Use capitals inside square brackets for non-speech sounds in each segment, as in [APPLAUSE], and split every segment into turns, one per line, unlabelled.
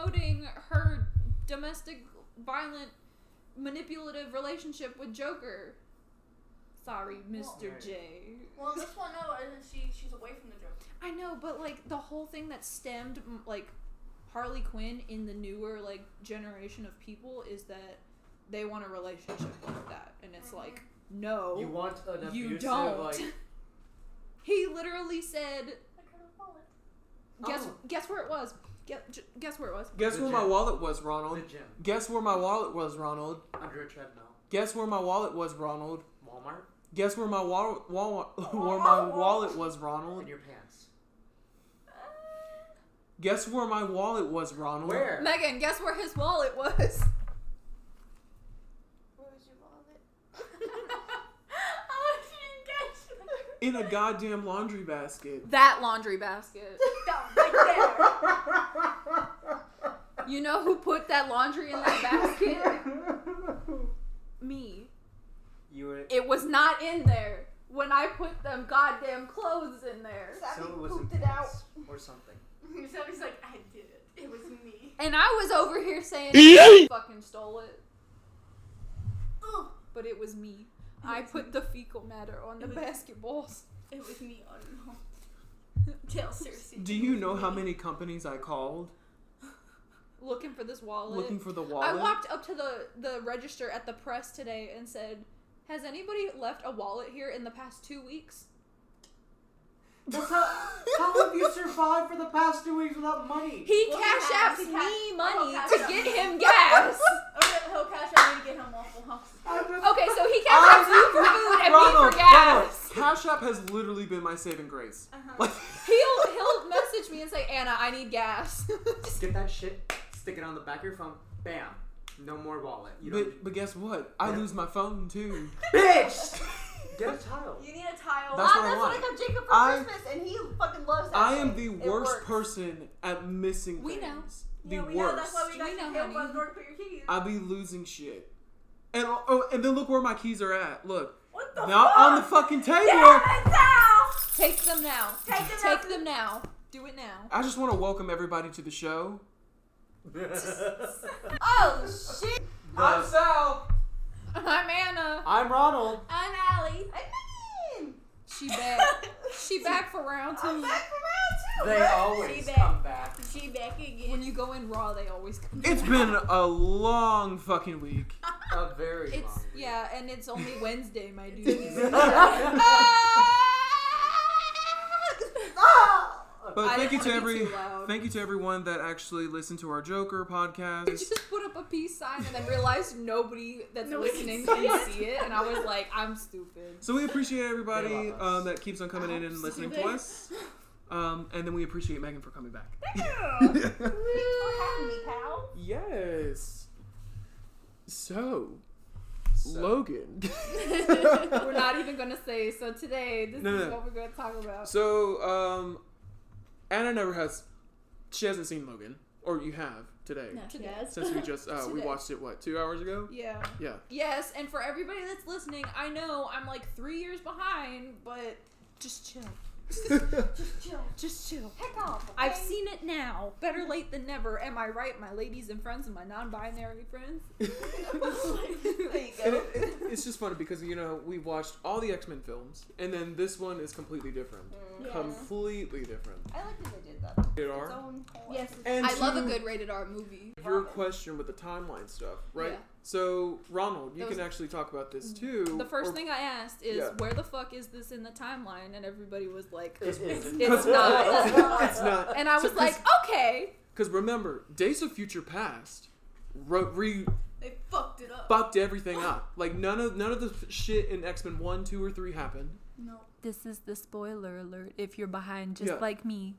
promoting her domestic violent manipulative relationship with Joker. Sorry, Mr.
right.
J.
Well, this one, no, uh, she she's away from the joke.
I know, but like the whole thing that stemmed like Harley Quinn in the newer like generation of people is that they want a relationship like that, and it's
Mhm.
like no,
You want an
you don't.
like [LAUGHS]
he literally said,
Like her wallet.
"Guess
Oh.
guess where it was? Guess, guess where it was?
Guess
The
where my
gym.
wallet was, Ronald.
the
Ronald.
gym
Guess where my wallet was, Ronald.
under a treadmill.
Guess where my wallet was, Ronald.
Walmart
Guess where my wallet, wallet [LAUGHS] where my wallet was,
in
Ronald.
your pants.
Uh, guess where my wallet was, Ronald.
Where?
Megan, guess where his wallet was? [LAUGHS]
Where was your wallet? oh, she didn't catch
In a goddamn laundry basket.
That laundry basket. [LAUGHS]
Right there.
You know who put that laundry in that basket? [LAUGHS] Me.
You were.
It was not in there when I put them goddamn clothes in there.
so it was
pooped it out.
or something. [LAUGHS]
Somebody's like, I did it. It was me.
And I was over here saying I fucking stole it,
Ugh.
but it was me. I put the fecal matter on the
was-
basketballs.
It was me on home. Tell Cersei.
Do you know how many companies I called
Looking for this wallet.
looking for the wallet.
I walked up to the the register at the press today and said, "Has anybody left a wallet here in the past two weeks?"
That's how, how have you survived for the past two weeks without money?
He
Well, he
cash apps me money to get him gas. [LAUGHS]
Okay, he'll cash out me to get him Waffle House.
okay, so he cash apps you for food and me
Ronald,
for gas.
Ronald, Cash App has literally been my saving grace.
Uh-huh.
Like, [LAUGHS]
He'll [LAUGHS] he'll message me and say, "Anna, I need gas." [LAUGHS]
Get that shit, stick it on the back of your phone, bam. No more wallet. You don't.
but, but guess what? I
Yeah.
lose my phone too.
Bitch! Get a tile.
You need a tile.
That's
ah,
what I
that's
want.
what I got Jacob for
I-
Christmas, and he fucking loves that.
I am
thing.
the
It
worst
works.
person at missing
We
things.
know.
The
Yeah, we
worst.
know. That's why we got
We
you
know,
to the door to put your keys.
I be losing shit. And oh, and then look where my keys are at. Look,
what the
not
fuck?
on the fucking table.
Damn it, Sal!
Take them now.
Take them
Take
now.
them now. Do it now.
I just want to welcome everybody to the show. [LAUGHS]
Oh shit!
I'm Sal.
I'm Anna.
I'm Ronald.
I'm Allie. I'm Megan.
She back. She [LAUGHS] back for round
I'm
two.
back for round two.
They
What?
always
She
come back.
She back again.
When you go in raw, they always come. Back.
It's been a long fucking week. [LAUGHS]
A very
It's
long.
yeah, and it's only [LAUGHS] Wednesday, my dude.
Ah!
But
I
thank you to every thank you to everyone that actually listened to our Joker
I
podcast.
just put up a peace sign and then realized nobody that's
Nobody
listening
can
can
see
see it, and I was like, I'm stupid.
So we appreciate everybody um, that keeps on coming in and listening to us. Um, and then we appreciate Megan for coming back.
Thanks [LAUGHS] for having me, pal.
yes. So,
So-
Logan. [LAUGHS] [LAUGHS]
We're not even gonna say. So today, this
No,
is
no.
what we're gonna talk about.
So, um, Anna never has. She hasn't seen Logan, or you have today.
No, she
Today.
does.
Since we just uh, we
Today.
watched it what two hours ago?
Yeah.
Yeah.
Yes, and for everybody that's listening, I know I'm like three years behind, but just chill.
Just chill.
Just chill.
Heck off. Okay?
I've seen it now. Better late than never. Am I right, my ladies and friends and my non-binary friends? [LAUGHS]
there you go. [LAUGHS]
it, it, it's just funny because you know we watched all the X Men films, and then this one is completely different. Mm.
Yes.
Completely different.
I like that they did that.
Rated
Its
R.
own
Yes,
And
I love a good rated R movie.
Your question with the timeline stuff, right?
Yeah.
So Ronald, you
That
can actually talk about this mm-hmm. too.
The first
or-
thing I asked is,
Yeah.
"Where the fuck is this in the timeline?" And everybody was like,
It isn't. [LAUGHS]
"It's not." [LAUGHS]
it's not.
And I was
So,
like, "Okay."
because remember, Days of Future Past wrote, re
They fucked it up.
fucked everything up. Like none of none of the shit in X Men one, two, or three happened.
No.
This is the spoiler alert. If you're behind, just
Yeah.
like me.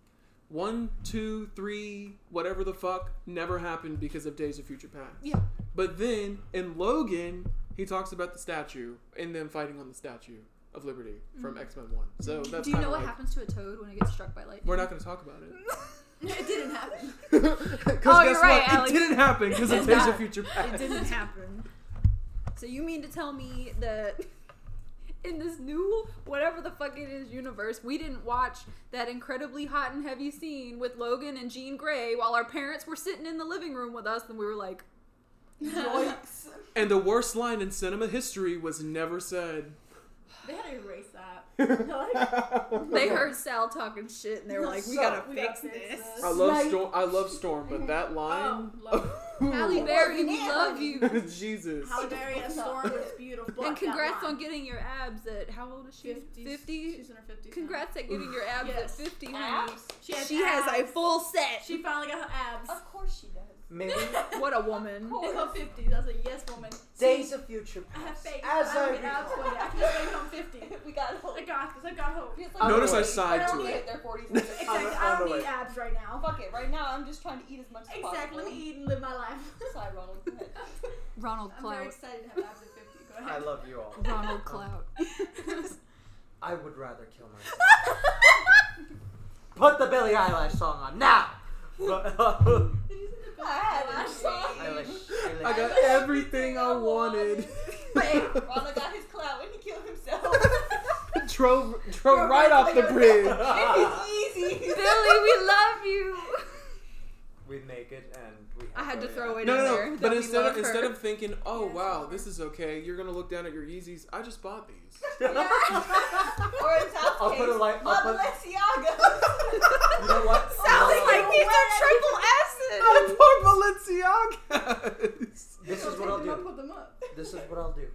One, two, three, whatever the fuck, never happened because of Days of Future Past.
Yeah.
But then in Logan, he talks about the statue and them fighting on the Statue of Liberty from mm. X Men One. So that's.
Do you know what
like-
happens to a toad when it gets struck by lightning?
We're not going to talk about it. [LAUGHS]
It didn't happen.
Because [LAUGHS]
Oh,
guess
you're right,
what?
Alex.
It didn't happen because [LAUGHS]
It's
Days of. Future Past.
It didn't happen. So you mean to tell me that in this new whatever the fuck it is universe, we didn't watch that incredibly hot and heavy scene with Logan and Jean Grey while our parents were sitting in the living room with us, and we were like,
Yikes. [LAUGHS]
And the worst line in cinema history was never said.
They had to erase that. [LAUGHS]
they heard Sal talking shit, and they were like, we
So-
gotta
We
fix
gotta
this.
this.
I love
Snipe.
Storm. I love Storm, but [LAUGHS] that line.
Oh, love
Halle Berry, we love you.
Jesus.
How dare you, Storm was beautiful.
And congrats on getting your abs at how old is she?
50s.
50?
She's in her 50s. now.
Congrats at getting your abs at
Yes.
50, honey.
Abs?
She has,
She has a full set.
She finally got her abs.
Of course she does.
Maybe [LAUGHS]
What a woman.
In her 50s. That's a yes woman.
Days of Future
I have faith.
As
I
I
don't get abs. I can just wait till I'm 50. [LAUGHS]
we got hope.
I got this. I got hope.
It's
I'm
Notice I
awake.
sighed
They're
to
only
it.
their 40s. [LAUGHS]
Exactly.
I'm-
I
I'm
don't need
awake.
abs right now.
Fuck it. Right now, I'm just trying to eat as much as
Exactly. Let
possible.
me eat and live my life.
Sorry, Ronald. Go ahead.
Ronald
I'm very
Clout.
excited to have abs at 50. Go ahead.
I love you all.
Ronald Clout.
I would rather kill myself. Put the Billie Eilish song on now. But,
I had
Eyelash
it.
song.
Eilish,
I
Eilish.
got everything I wanted.
Bam! Ronald [LAUGHS] got his clout when he killed himself. [LAUGHS]
drove drove right off the bridge. [LAUGHS]
it's easy.
Billie, we love you.
we make it and we.
I had to
oh,
throw
Eilish.
it
No,
in
no,
there.
no. But instead
love
of instead of thinking, oh
Yes,
wow, this is okay, you're gonna look down at your Yeezys. I just bought these. [LAUGHS] [LAUGHS]
or in Sal's
I'll
case,
put it like-
my
I'll put-
Balenciaga. [LAUGHS]
You know what?
Sounds
No.
like these are triple acid.
I bought Balenciagas.
This is what I'll
them up,
do.
Put them up.
This is what I'll do.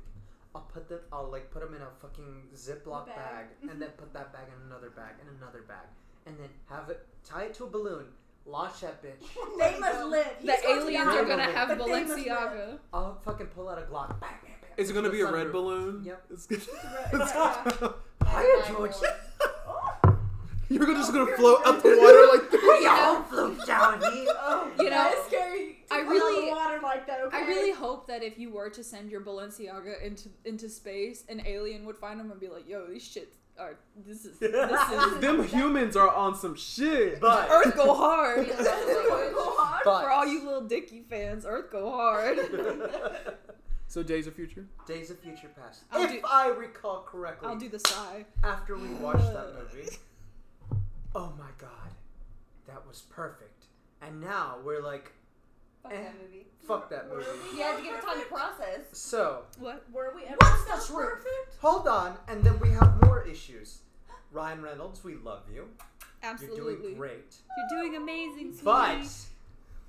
I'll put them. I'll like put them in a fucking Ziploc
Bag.
bag, and then put that bag in another bag and another bag, and then have it tie it to a balloon. Launch that bitch. [LAUGHS]
They must live. He's
The
going
aliens
die.
are gonna have
But they must.
Balenciaga.
I'll fucking pull out a Glock. Bang, bang, bang.
Is it gonna
The
be a red
sunroof.
balloon?
Yep.
It's gonna, [LAUGHS]
red-
it's
yeah.
gonna-
Hiya, George.
you're gonna- just gonna oh, float up the water [LAUGHS] like
We all float down here.
Oh,
You know,
that is scary. to
I
put out
really-
the water like that. Okay.
I really hope that if you were to send your Balenciaga into into space, an alien would find them and be like, "Yo, these shits are this is [LAUGHS] this is [LAUGHS]
them humans are on some shit.
But
Earth go hard." [LAUGHS]
Go on.
but
For all you little Dicky fans, Earth go hard.
So Days of Future.
Days of Future Past.
I'll
if
do-
I recall correctly,
I'll do the sigh.
after we watched that movie, oh my god, that was perfect. And now we're like,
Fuck
Eh.
that movie.
fuck that movie.
You had to give it time to process.
So
What?
Were we ever
What's the
so
truth?
perfect?
hold on, and then we have more issues. Ryan Reynolds, we love you.
Absolutely.
You're doing great.
You're doing amazing, sweetie.
But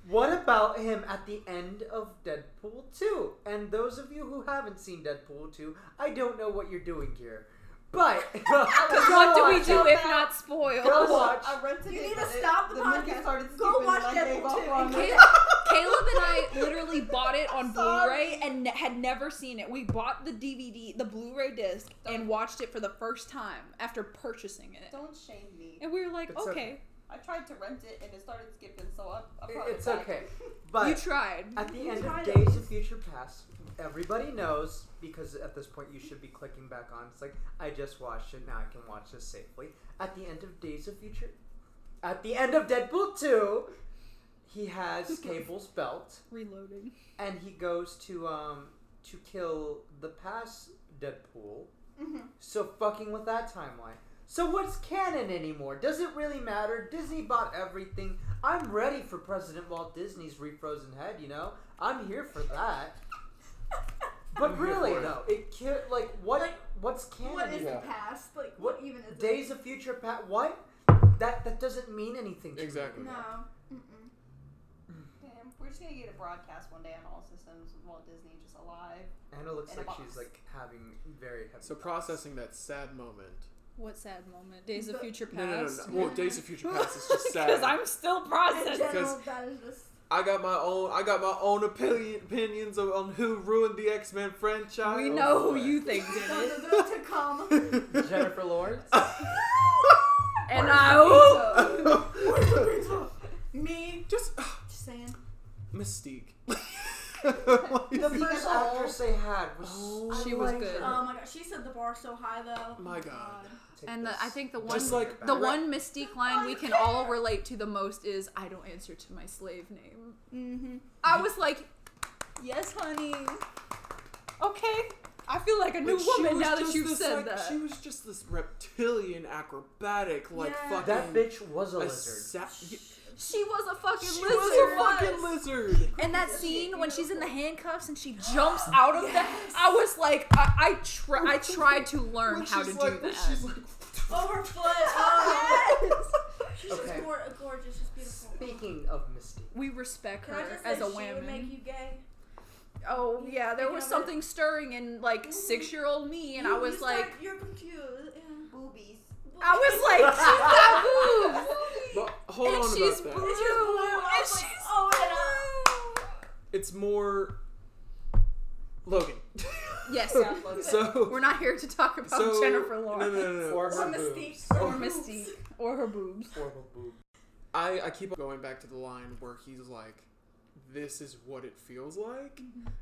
what about him at the end of Deadpool 2? And those of you who haven't seen Deadpool 2, I don't know what you're doing here. But [LAUGHS] [LAUGHS]
what do we do if not spoil?
Go watch.
I rented
You need to stop the
movie
podcast.
started
Go
skipping
watch
and I gave
Deadpool 2
on
and
it.
Caleb, Caleb and I literally [LAUGHS] bought it on
Sorry.
Blu-ray and ne- had never seen it. We bought the DVD, the Blu-ray disc, and watched it for the first time after purchasing it.
Don't shame me.
And we were like,
It's
okay,
okay.
I tried to rent it and it started skipping, so I, I brought
It's
it back.
okay. [LAUGHS] But you
tried.
at the end
tried
of
it.
Days of Future Past, everybody knows because at this point you should be clicking back on. It's like I just watched it, now I can watch this safely. At the end of Days of Future, at the end of Deadpool two, he has [LAUGHS] Cable's belt
Reloading.
and he goes to um to kill the past Deadpool.
Mhm.
So fucking with that timeline. So what's canon anymore? Does it really matter? Disney bought everything. I'm ready for President Walt Disney's refrozen head. You know, I'm here for that. [LAUGHS] But
I'm
really
for it.
though, it ki- like what
Like,
what's canon?
What is
anymore?
the past? Like,
What-
what, even is
Days of Future Past? What? That that doesn't mean anything. To
Exactly.
it?
anymore.
No. Mm-mm.
Damn, we're just gonna get a broadcast one day on all systems with Walt Disney just alive.
Anna looks like she's like having very heavy.
So
thoughts.
processing that sad moment.
What sad moment? Days of
The-
Future
No, no, no,
Past.
no. Well, Days of Future Past is just [LAUGHS] sad.
Because I'm still
In
processing.
general, that is just.
I got my own. I got my own opinion, opinions on, on who ruined the X Men franchise.
We know who you [LAUGHS] think did it. [LAUGHS]
to come.
Jennifer Lawrence.
And I.
Me.
Just [SIGHS]
Just saying.
Mystique. [LAUGHS]
the first actress they had was.
Oh,
I
she was
liked
good.
her.
Oh my god, she set the bar so high though.
My God.
Take
And the. I think the one,
Just like-
the
Right.
one Mystique line we can all relate to the most is "I don't answer to my slave name."
Mm-hmm.
I was like, "Yes, honey." Okay. I feel like a new
Like,
woman now that you've said
like,
that.
She was just this reptilian, acrobatic, like
Yeah.
fucking.
That bitch was a
a
lizard.
sa-
She was a fucking
she
lizard.
was a fucking lizard.
And that scene when she's in the handcuffs and she jumps out of that, I was like, I, I, try, I tried [LAUGHS] to learn
When
how to
she's
do
like,
that.
She's like, [LAUGHS]
Oh, her foot. [LAUGHS] Oh, yes. She's
Okay.
just gor- gorgeous. She's beautiful.
Speaking of Misty,
we respect
Can
her
I just
as
say
a
she would make
woman.
you gay?
Oh yeah, there was something stirring in like mm-hmm. six year old me, and
You-
I was
you
like,
you're confused. Yeah.
Boobies.
I was like, she's got [LAUGHS] boobs,
but hold
and
on
she's
about
blue,
that.
It's just blue. I
and
like,
she's
oh,
blue.
It's more Logan. [LAUGHS]
Yes, [LAUGHS]
Yeah, Logan.
so
we're not here to talk about
so
Jennifer Lawrence
no, no, no.
Or
Or
her
Mystique.
boobs.
or
Her.
Mystique or her boobs.
Or her boob.
I, I keep going back to the line where he's like, "This is what it feels like."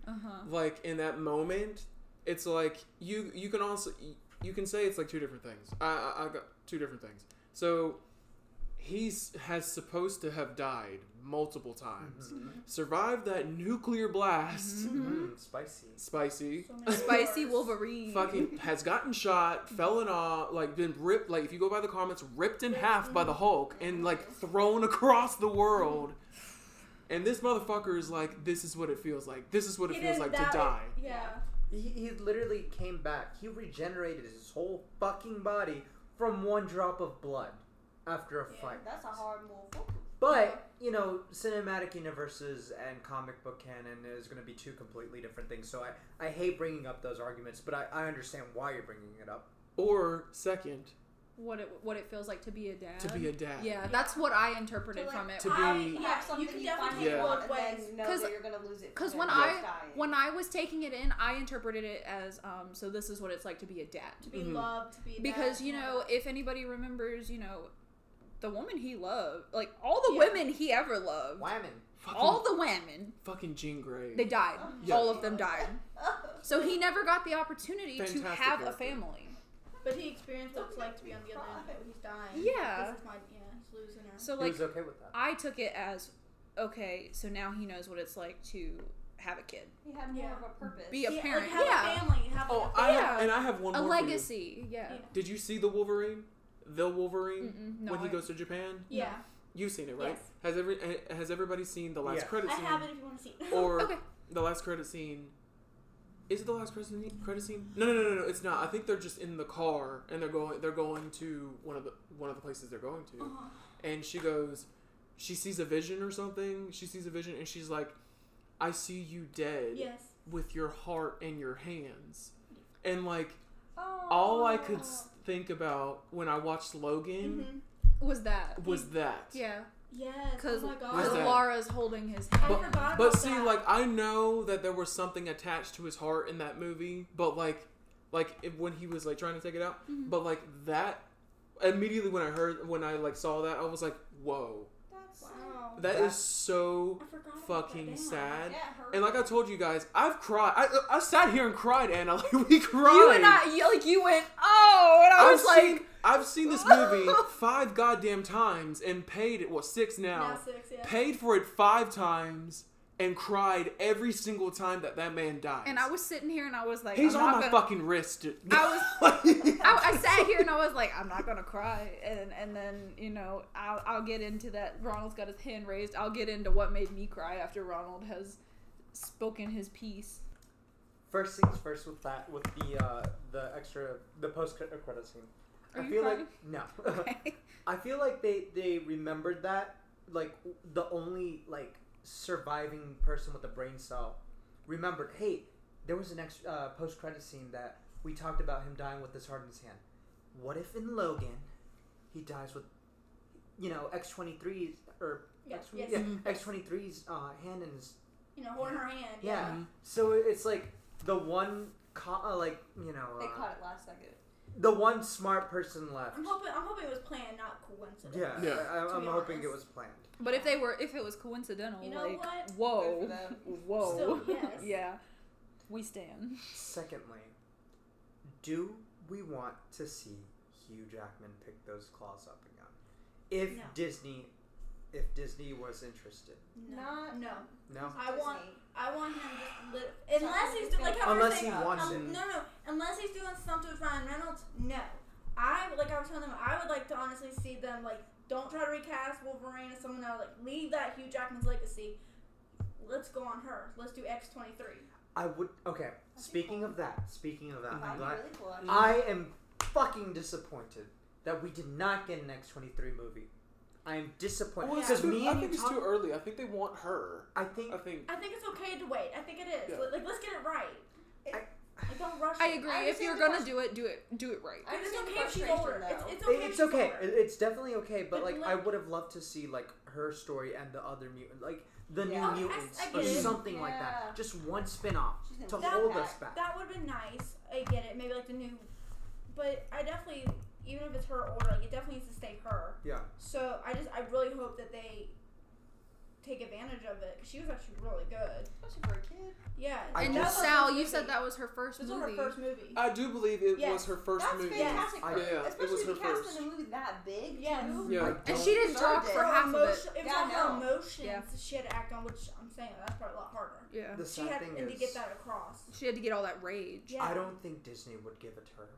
Uh huh.
Like in that moment, it's like you you can also you can say it's like two different things. I I, I got two different things. So he's has supposed to have died multiple times,
Mhm.
survived that nuclear blast,
Mm, spicy.
spicy.
So
Spicy. Wolverine.
Fucking has gotten shot, fell in awe, like been ripped. Like if you go by the comments, ripped in half by the Hulk and like thrown across the world. And this motherfucker is like, this is what it feels like. This is what it
He
feels
didn't
like to die.
Yeah.
He, he literally came back. He regenerated his whole fucking body from one drop of blood after a
Yeah,
fight.
that's a hard move.
But you know, cinematic universes and comic book canon is going to be two completely different things. So I, I hate bringing up those arguments, but I, I understand why you're bringing it up.
Or second,
what it what it feels like to be a dad.
to be a dad.
yeah, that's what I interpreted
like,
from it.
to
I-
be-
You
yeah,
have something
you can
you,
definitely
finally
take it
want,
both
and
ways.
then know
'Cause-
that you're gonna lose it.
Because when I
dying.
when I was taking it in, I interpreted it as um. So this is what it's like to be a dad.
To be
Mhm.
loved, to be
Because
that,
you
yeah.
know, if anybody remembers, you know, the woman he loved, like all the
Yeah.
women he ever loved,
Whammon.
Fucking,
all the women,
fucking Jean Grey.
they died.
Yeah.
All of them died. [LAUGHS] So he never got the opportunity to
Fantastic
have a family.
But he experienced what it's like to be on the other end. When he's dying.
Yeah.
This is my, yeah, he's losing her.
So
he
like
was okay with that.
I took it as okay, so now he knows what it's like to have a kid.
he had more
Yeah.
of a purpose.
Be a
Yeah,
parent,
Like have
yeah.
a family. Have
Oh,
like a
I
family.
have, and I have one
A
more for you.
legacy, yeah.
Yeah.
Did you see the Wolverine? The Wolverine
no,
when he goes to Japan?
Yeah.
You've seen it, right?
Yes.
Has every has everybody seen the last
Yeah.
credit
I
scene?
have it if you want to see it.
Or [LAUGHS]
Okay.
the last credit scene. Is it the last credit scene? Credit scene? No, no, no, no, no. It's not. I think they're just in the car and they're going. They're going to one of the one of the places they're going to.
Uh-huh.
And she goes, she sees a vision or something. She sees a vision and she's like, "I see you dead
Yes.
with your heart in your hands." And like
Oh.
all I could think about when I watched Logan
hmm
Was that?
was that.
Yeah,
Yes.
because
oh my god.
Was that?
Laura's holding his
I
hand.
But,
forgot
but see,
that.
like I know that there was something attached to his heart in that movie, but like, like if, when he was like trying to take it out,
Mhm.
but like that immediately when I heard when I like saw that, I was like, whoa,
That's
Wow.
that
That-
is so
I forgot about
fucking sad.
Yeah.
And like I told you guys, I've cried. I, I sat here and cried, Anna. [LAUGHS] Like we cried.
You and I, you, like you went, oh, and I
I've
was like,
I've seen this movie [LAUGHS] five goddamn times and paid it. What six now?
Now six, yeah.
Paid for it five times and cried every single time that that man died.
and I was sitting here and I was like,
He's
I'm
on
not
my
gonna,
fucking wrist.
I
was. [LAUGHS]
I, I sat here and I was like, I'm not gonna cry, and and then you know I'll I'll get into that. Ronald's got his hand raised. I'll get into what made me cry after Ronald has spoken his piece.
First things first with that, with the uh, the extra, the post credit scene.
Are
I
you
feel
crying?
like no.
Okay. [LAUGHS]
I feel like they they remembered that like the only like surviving person with a brain cell remembered. Hey, there was an ex uh, post credit scene that we talked about him dying with his heart in his hand. What if in Logan, he dies with, you know, X twenty three's or
Yeah,
X
yes.
yeah,
Mhm.
X 23's uh, hand in his
You know, holding her hand.
yeah.
Mhm.
So it's like the one co- uh, like you know
they
uh,
caught it last second.
The one smart person left.
I'm hoping. I'm hoping it was planned, not coincidence.
Yeah,
Yeah.
I, I'm
be
hoping it was planned.
But if they were, if it was coincidental,
You know
like,
what?
Whoa, whoa,
Still, [LAUGHS] yes.
yeah, we stand.
Secondly, do we want to see Hugh Jackman pick those claws up again? If
No.
Disney if Disney was interested.
Not
no.
No.
I want I want him just lit unless he's
Something
doing like how we were
Unless he wants
um,
it.
No, no, unless he's doing something with Ryan Reynolds. No, I like I was telling them I would like to honestly see them like don't try to recast Wolverine as someone else. Like leave that Hugh Jackman's legacy. Let's go on her. Let's do X twenty three.
I would. Okay. Speaking of that. Speaking of that. I'm glad.
really cool.
I am fucking disappointed that we did not get an X23 movie. I am disappointed
Well, it's
because
too,
me
I
and
think
you
it's too early. I think they want her.
I think
I think.
I think it's okay to wait. I think it is.
Yeah.
Like let's get it right.
I-
Like, don't rush.
I
it.
agree.
I
if you're
the
gonna do it, do it, do it right.
I
It's
understand the
okay if she's
frustration,
older. It's,
though.
it's okay. if
it's
she's
okay.
older.
It- It's definitely okay. But
But,
like,
like-
I would have loved to see like her story and the other mutant, like the
Yeah.
new
Okay, I-
mutants
I
or
get it.
something like
Yeah.
that. Just one spin-off
She's gonna
to
be
hold
back.
us back.
That would have been nice. I get it. Maybe like the new, but I definitely, even if it's her order, like it definitely needs to stay her.
Yeah.
So I just, I really hope that they take advantage of it because she was actually really good.
Especially for a kid.
Yeah.
I
and
that
just-
Sal, you said that was her first
This was
movie.
her first movie.
I do believe it
Yes.
was her first
That's
movie.
fantastic.
I-
for-
Yeah, it
especially
was
to
her
cast
first.
in a movie that big
Yes.
too.
Yeah.
I
and she didn't talk for
it.
half of it.
emotion, It was
Yeah,
all
I
her
know.
emotions
Yeah.
she had to act on, which I'm saying that's probably a lot harder.
Yeah,
The
She had
thing
and
is,
to get that across.
she had to get all that rage.
Yeah.
I don't think Disney would give it to her.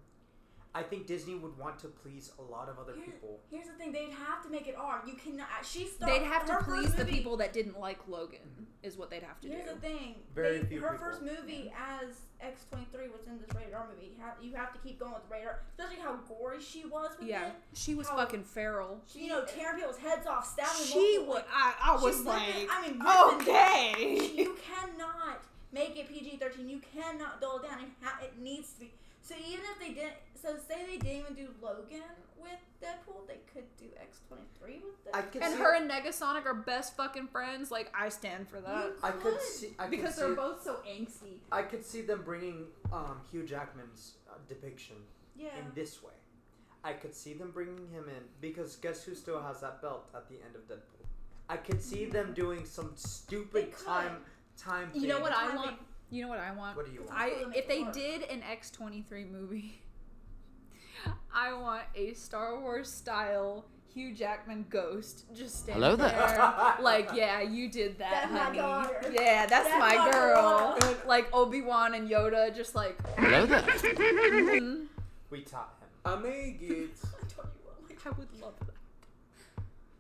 I think Disney would want to please a lot of other
Here-
people.
Here's the thing: they'd have to make it R. You cannot. Uh, she started.
They'd have to please
first
the people that didn't like Logan, is what they'd have to
Here's
do.
Here's the thing.
Very
they,
few
her
people.
first movie as X twenty three was in this rated R movie. You have, you have to keep going with rated R, especially how gory she was with
Yeah,
it.
she was
How-
fucking feral.
You know, tearing people's heads off, stabbing.
She
would.
was. I, I
she's
was
ripping-
like,
I mean, ripping-
okay.
you cannot make it PG thirteen. You cannot dull it down. It, ha- it needs to be. So even if they didn't, so say they didn't even do Logan with Deadpool, they could do X twenty three with Deadpool.
I could
And
see
her and Negasonic are best fucking friends. Like I stand for that
You
I could
could.
see. I
because
could
they're both so angsty.
I could see them bringing um, Hugh Jackman's uh, depiction
yeah.
in this way. I could see them bringing him in because guess who still has that belt at the end of Deadpool? I could see them doing some stupid time time.
You know
thing.
what I
Time
want? You know what I want?
What do you want?
I if they
make it work.
did an X twenty three movie, [LAUGHS] I want a Star Wars style Hugh Jackman ghost just standing
Hello there.
there. [LAUGHS] like, yeah, you did that,
That's my
honey.
daughter.
Yeah, that's,
That's
my,
my
girl.
girl.
like Obi Wan and Yoda, just like.
Hello there. [LAUGHS]
mhm.
We taught him.
I may get,
I told you what, like,
I would love that.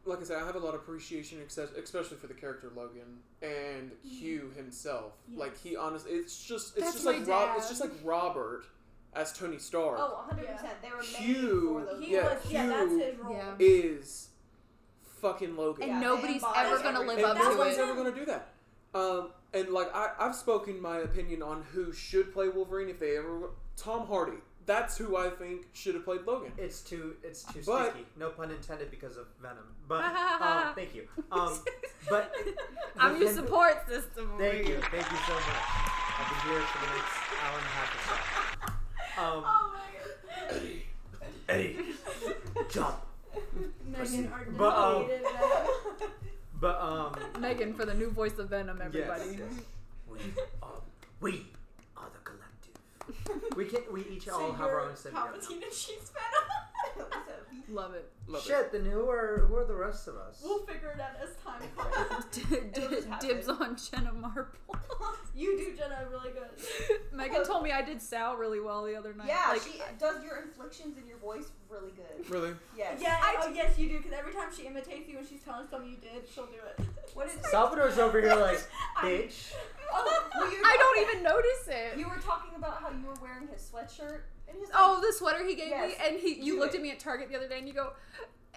Like I said, I have a lot of appreciation, especially for the character Logan and Hugh himself. Like he honestly, it's just, it's
That's
just like Rob, it's just like Robert as Tony Stark
Oh, 100%. They were made
Hugh-
for those.
He
Yeah,
was, yeah, that's his role.
Yeah.
is fucking Logan.
And
Yeah,
nobody's
embody
ever gonna
everything.
live up
That's
to it.
Nobody's ever gonna do that. Um, and like I, I've spoken my opinion on who should play Wolverine if they ever. Tom Hardy. That's who I think should have played Logan.
It's too it's too
But-
sticky. No pun intended because of Venom. But um, [LAUGHS] thank you. Um, but [LAUGHS]
I'm your
then-
support system.
Thank you, thank you so much. I'll be here for the next hour and a half or so. Um, [LAUGHS]
Oh my god. [COUGHS]
Eddie, jump.
Megan, our
But, um. But um,
Megan for the new voice of Venom, everybody.
Yes, yes. We are we are the collective. We can we each all have our own symbiote. now.
Palpatine and she's [LAUGHS] Venom.
Love it.
Love it.
Shit, then who are who are the rest of us?
we'll figure it out as time [LAUGHS] passes.
D- d- dibs on Jenna Marbles. [LAUGHS]
you do Jenna really good. [LAUGHS]
Megan told me I did Sal really well the other night.
Yeah,
like,
she does your inflections in your voice really good.
Really?
Yes.
Yeah,
I
oh yes you do, because every time she imitates you when she's telling something you did, she'll do it.
What is
Salvador's over here like,
I'm-
bitch.
Oh, well,
I don't even notice it.
You were talking about how you were wearing his sweatshirt, and he's like,
Oh, the sweater he gave me, and he you looked
it.
at me at Target the other day, and you go,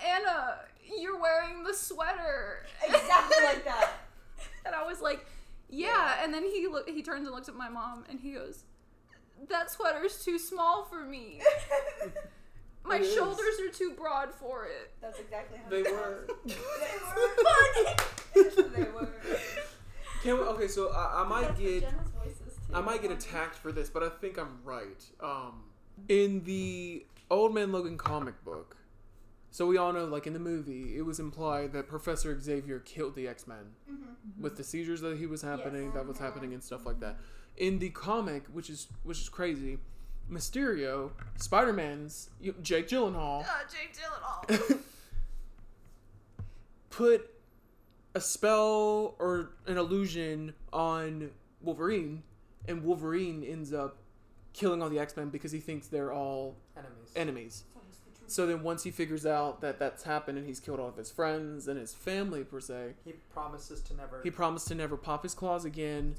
Anna, you're wearing the sweater.
exactly like that. [LAUGHS]
And I was like, yeah.
Yeah.
And then he look, he turns and looks at my mom, and he goes, that sweater's too small for me. [LAUGHS] My
It is.
shoulders are too broad for it.
That's exactly how
They
he
were.
was. [LAUGHS] they were.
Can we, okay, so I, I might get
Jenna's voice is too.
I might get attacked for this, but I think I'm right. Um, in the Old Man Logan comic book, so we all know, like in the movie, it was implied that Professor Xavier killed the X Men
Mhm.
with the seizures that he was happening,
Yes.
that was happening, and stuff like that. In the comic, which is which is crazy, Mysterio, Spider Man's Jake Gyllenhaal,
Uh, Jake Gyllenhaal. [LAUGHS]
put a spell or an illusion on Wolverine, and Wolverine ends up killing all the X Men because he thinks they're all
Enemies.
enemies. So then once he figures out that that's happened and he's killed all of his friends and his family per se,
he promises to never.
he promised to never pop his claws again,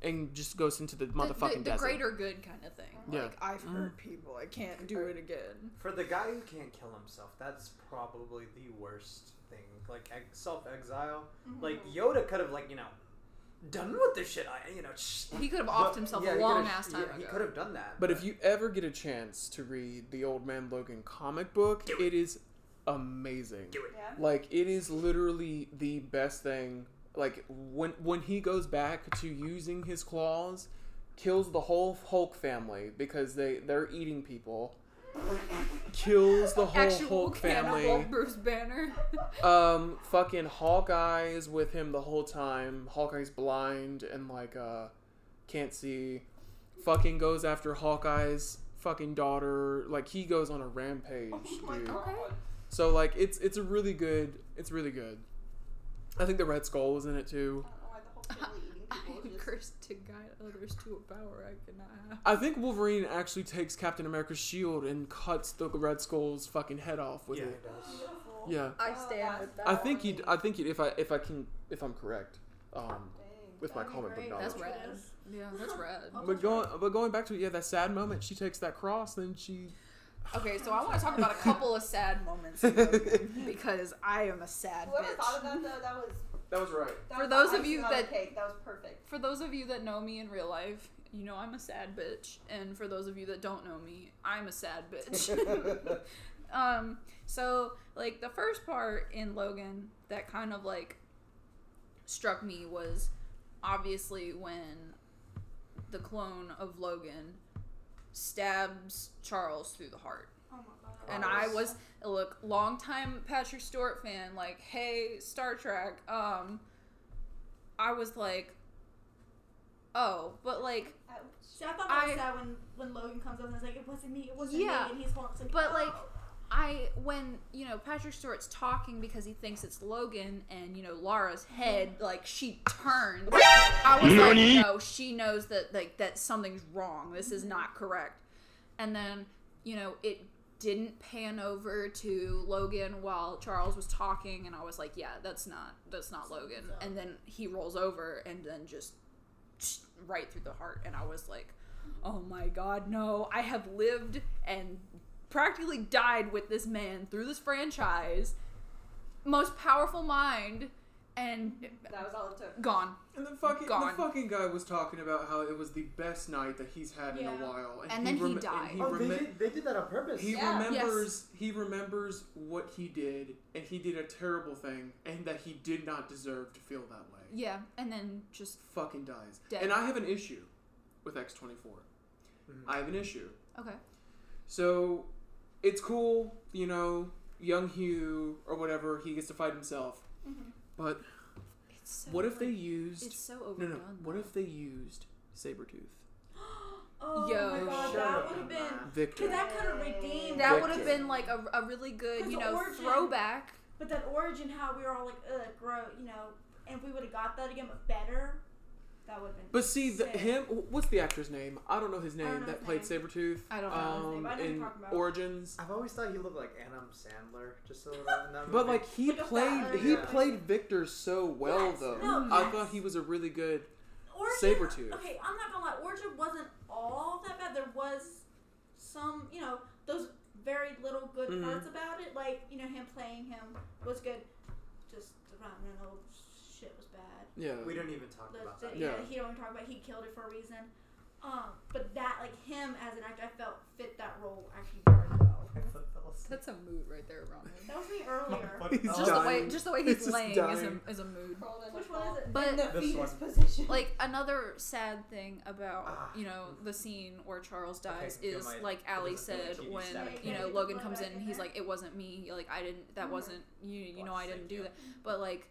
and just goes into the
The-
motherfucking
the, the,
desert.
greater good kind of thing.
Yeah.
Like I've mm-hmm. hurt people, I can't do it again.
For the guy who can't kill himself, that's probably the worst thing. Like ex- self-exile. Mm-hmm. Like Yoda could have, like you know, done with this shit. I, you know, sh-
He could have
but-
offed himself
yeah,
a
he
long
could've-
ass time
yeah, He
ago.
could have done that.
But if you ever get a chance to read the Old Man Logan comic book,
Do it.
it is amazing.
do it.
Yeah.
Like it is literally the best thing. Like when when he goes back to using his claws, kills the whole Hulk family because they they're eating people. Kills the whole
Actual
Hulk
cannibal
family.
Bruce Banner. [LAUGHS]
Um, fucking Hawkeye is with him the whole time. Hawkeye's blind and like uh can't see. Fucking goes after Hawkeye's fucking daughter. Like he goes on a rampage,
Oh my
dude.
god.
So like it's it's a really good it's really good. I think the Red Skull was in it too. [LAUGHS]
I don't know why the whole family eating
I am cursed to guide others to a power I cannot have.
I think Wolverine actually takes Captain America's shield and cuts the Red Skull's fucking head off with
yeah,
it.
he does.
Beautiful.
Yeah.
I
Oh,
stand
that's
with that.
I think he I think he if I if I can if I'm correct. Um
Dang.
with my
That'd
comic book knowledge.
That's rad. Yeah, that's [LAUGHS] rad.
But going but going back to yeah, that sad moment, she takes that cross, then she
Okay, so I want to talk about a couple of sad moments [LAUGHS] because I am a sad
Whoever
bitch.
thought of that though, that was.
That was right.
That
For
was
those
the
of you
icing on the
that-
cake, that was perfect.
For those of you that know me in real life, you know I'm a sad bitch, and for those of you that don't know me, I'm a sad bitch. [LAUGHS] um, so like the first part in Logan that kind of like struck me was obviously when the clone of Logan stabs Charles through the heart. And I was a look long time Patrick Stewart fan. Like, hey, Star Trek. Um, I was like, oh, but like,
Ouch.
See, I thought that was sad when when Logan comes up and is like, "It wasn't me. It wasn't
Yeah,
me," and he's falling. Like,
but, like,
oh.
I when you know Patrick Stewart's talking because he thinks it's Logan, and you know Laura's head like she turns. [LAUGHS] I was like, no, she knows that like that something's wrong. This is not correct. And then you know it didn't pan over to Logan while Charles was talking, and I was like, yeah, that's not that's not Logan. And then he rolls over and then just right through the heart, and I was like, oh my god, no! I have lived and practically died with this man through this franchise. Most powerful mind, and
That was all it took.
gone.
And the fucking
Gone.
the fucking guy was talking about how it was the best night that he's had in a while,
And then he
rem-
died.
he
oh, they did, they did that on purpose.
He
Yeah.
remembers he remembers what he did, and he did a terrible thing, and that he did not deserve to feel that way.
Yeah, and then just
Fucking dies.
Dead.
And I have an issue with X twenty four.
Mhm.
I have an issue.
okay.
So it's cool, you know, young Hugh or whatever, he gets to fight himself.
Mhm.
But
It's so
what if they used
It's so
No
overdone.
no. What
though.
if they used Sabretooth? [GASPS]
oh
Yo.
my god, that would have been.
Victor.
Cause that could have redeemed.
That would have been like a, a really good, you know,
origin-
throwback.
But that origin, how we were all like, ugh, grow, you know, and if we would have got that again, but better, that would have been.
But see, the, him. What's the actor's name? I don't know his name.
know
that
his
played
name.
Sabretooth.
I don't know his
um,
name, but I know
in
about.
Origins.
I've always thought he looked like Adam Sandler, just a little in that
But like he
Like
played, he
yeah.
played Victor so well
Yes,
though.
no,
I
yes.
thought he was a really good.
Origin,
Sabretooth.
Okay, I'm not gonna lie. Origin wasn't all that bad. There was some, you know, those very little good
Mhm.
parts about it. Like, you know, him playing him was good. Just the Ryan Reynolds shit was bad.
Yeah.
we don't even talk
The,
about
the-
that.
yeah,
Yeah.
he don't even talk about. He killed it for a reason. Um, but that, like him as an actor, I felt fit that role actually very well. [LAUGHS]
I thought that was-
That's a mood right there, Ronald.
That was me earlier.
My [LAUGHS]
He's
foot
Just the way, just the way
He's
he's laying is a, is a mood.
Which one is it?
But-
In the
This
fetus
one.
position.
Like another sad thing about
Ah.
you know the scene where Charles dies
Okay,
is
my-
like
it Allie
said when
stabbing
you know Logan comes in and he's like it wasn't me like I didn't that
Mhm.
wasn't you you know I didn't do that but like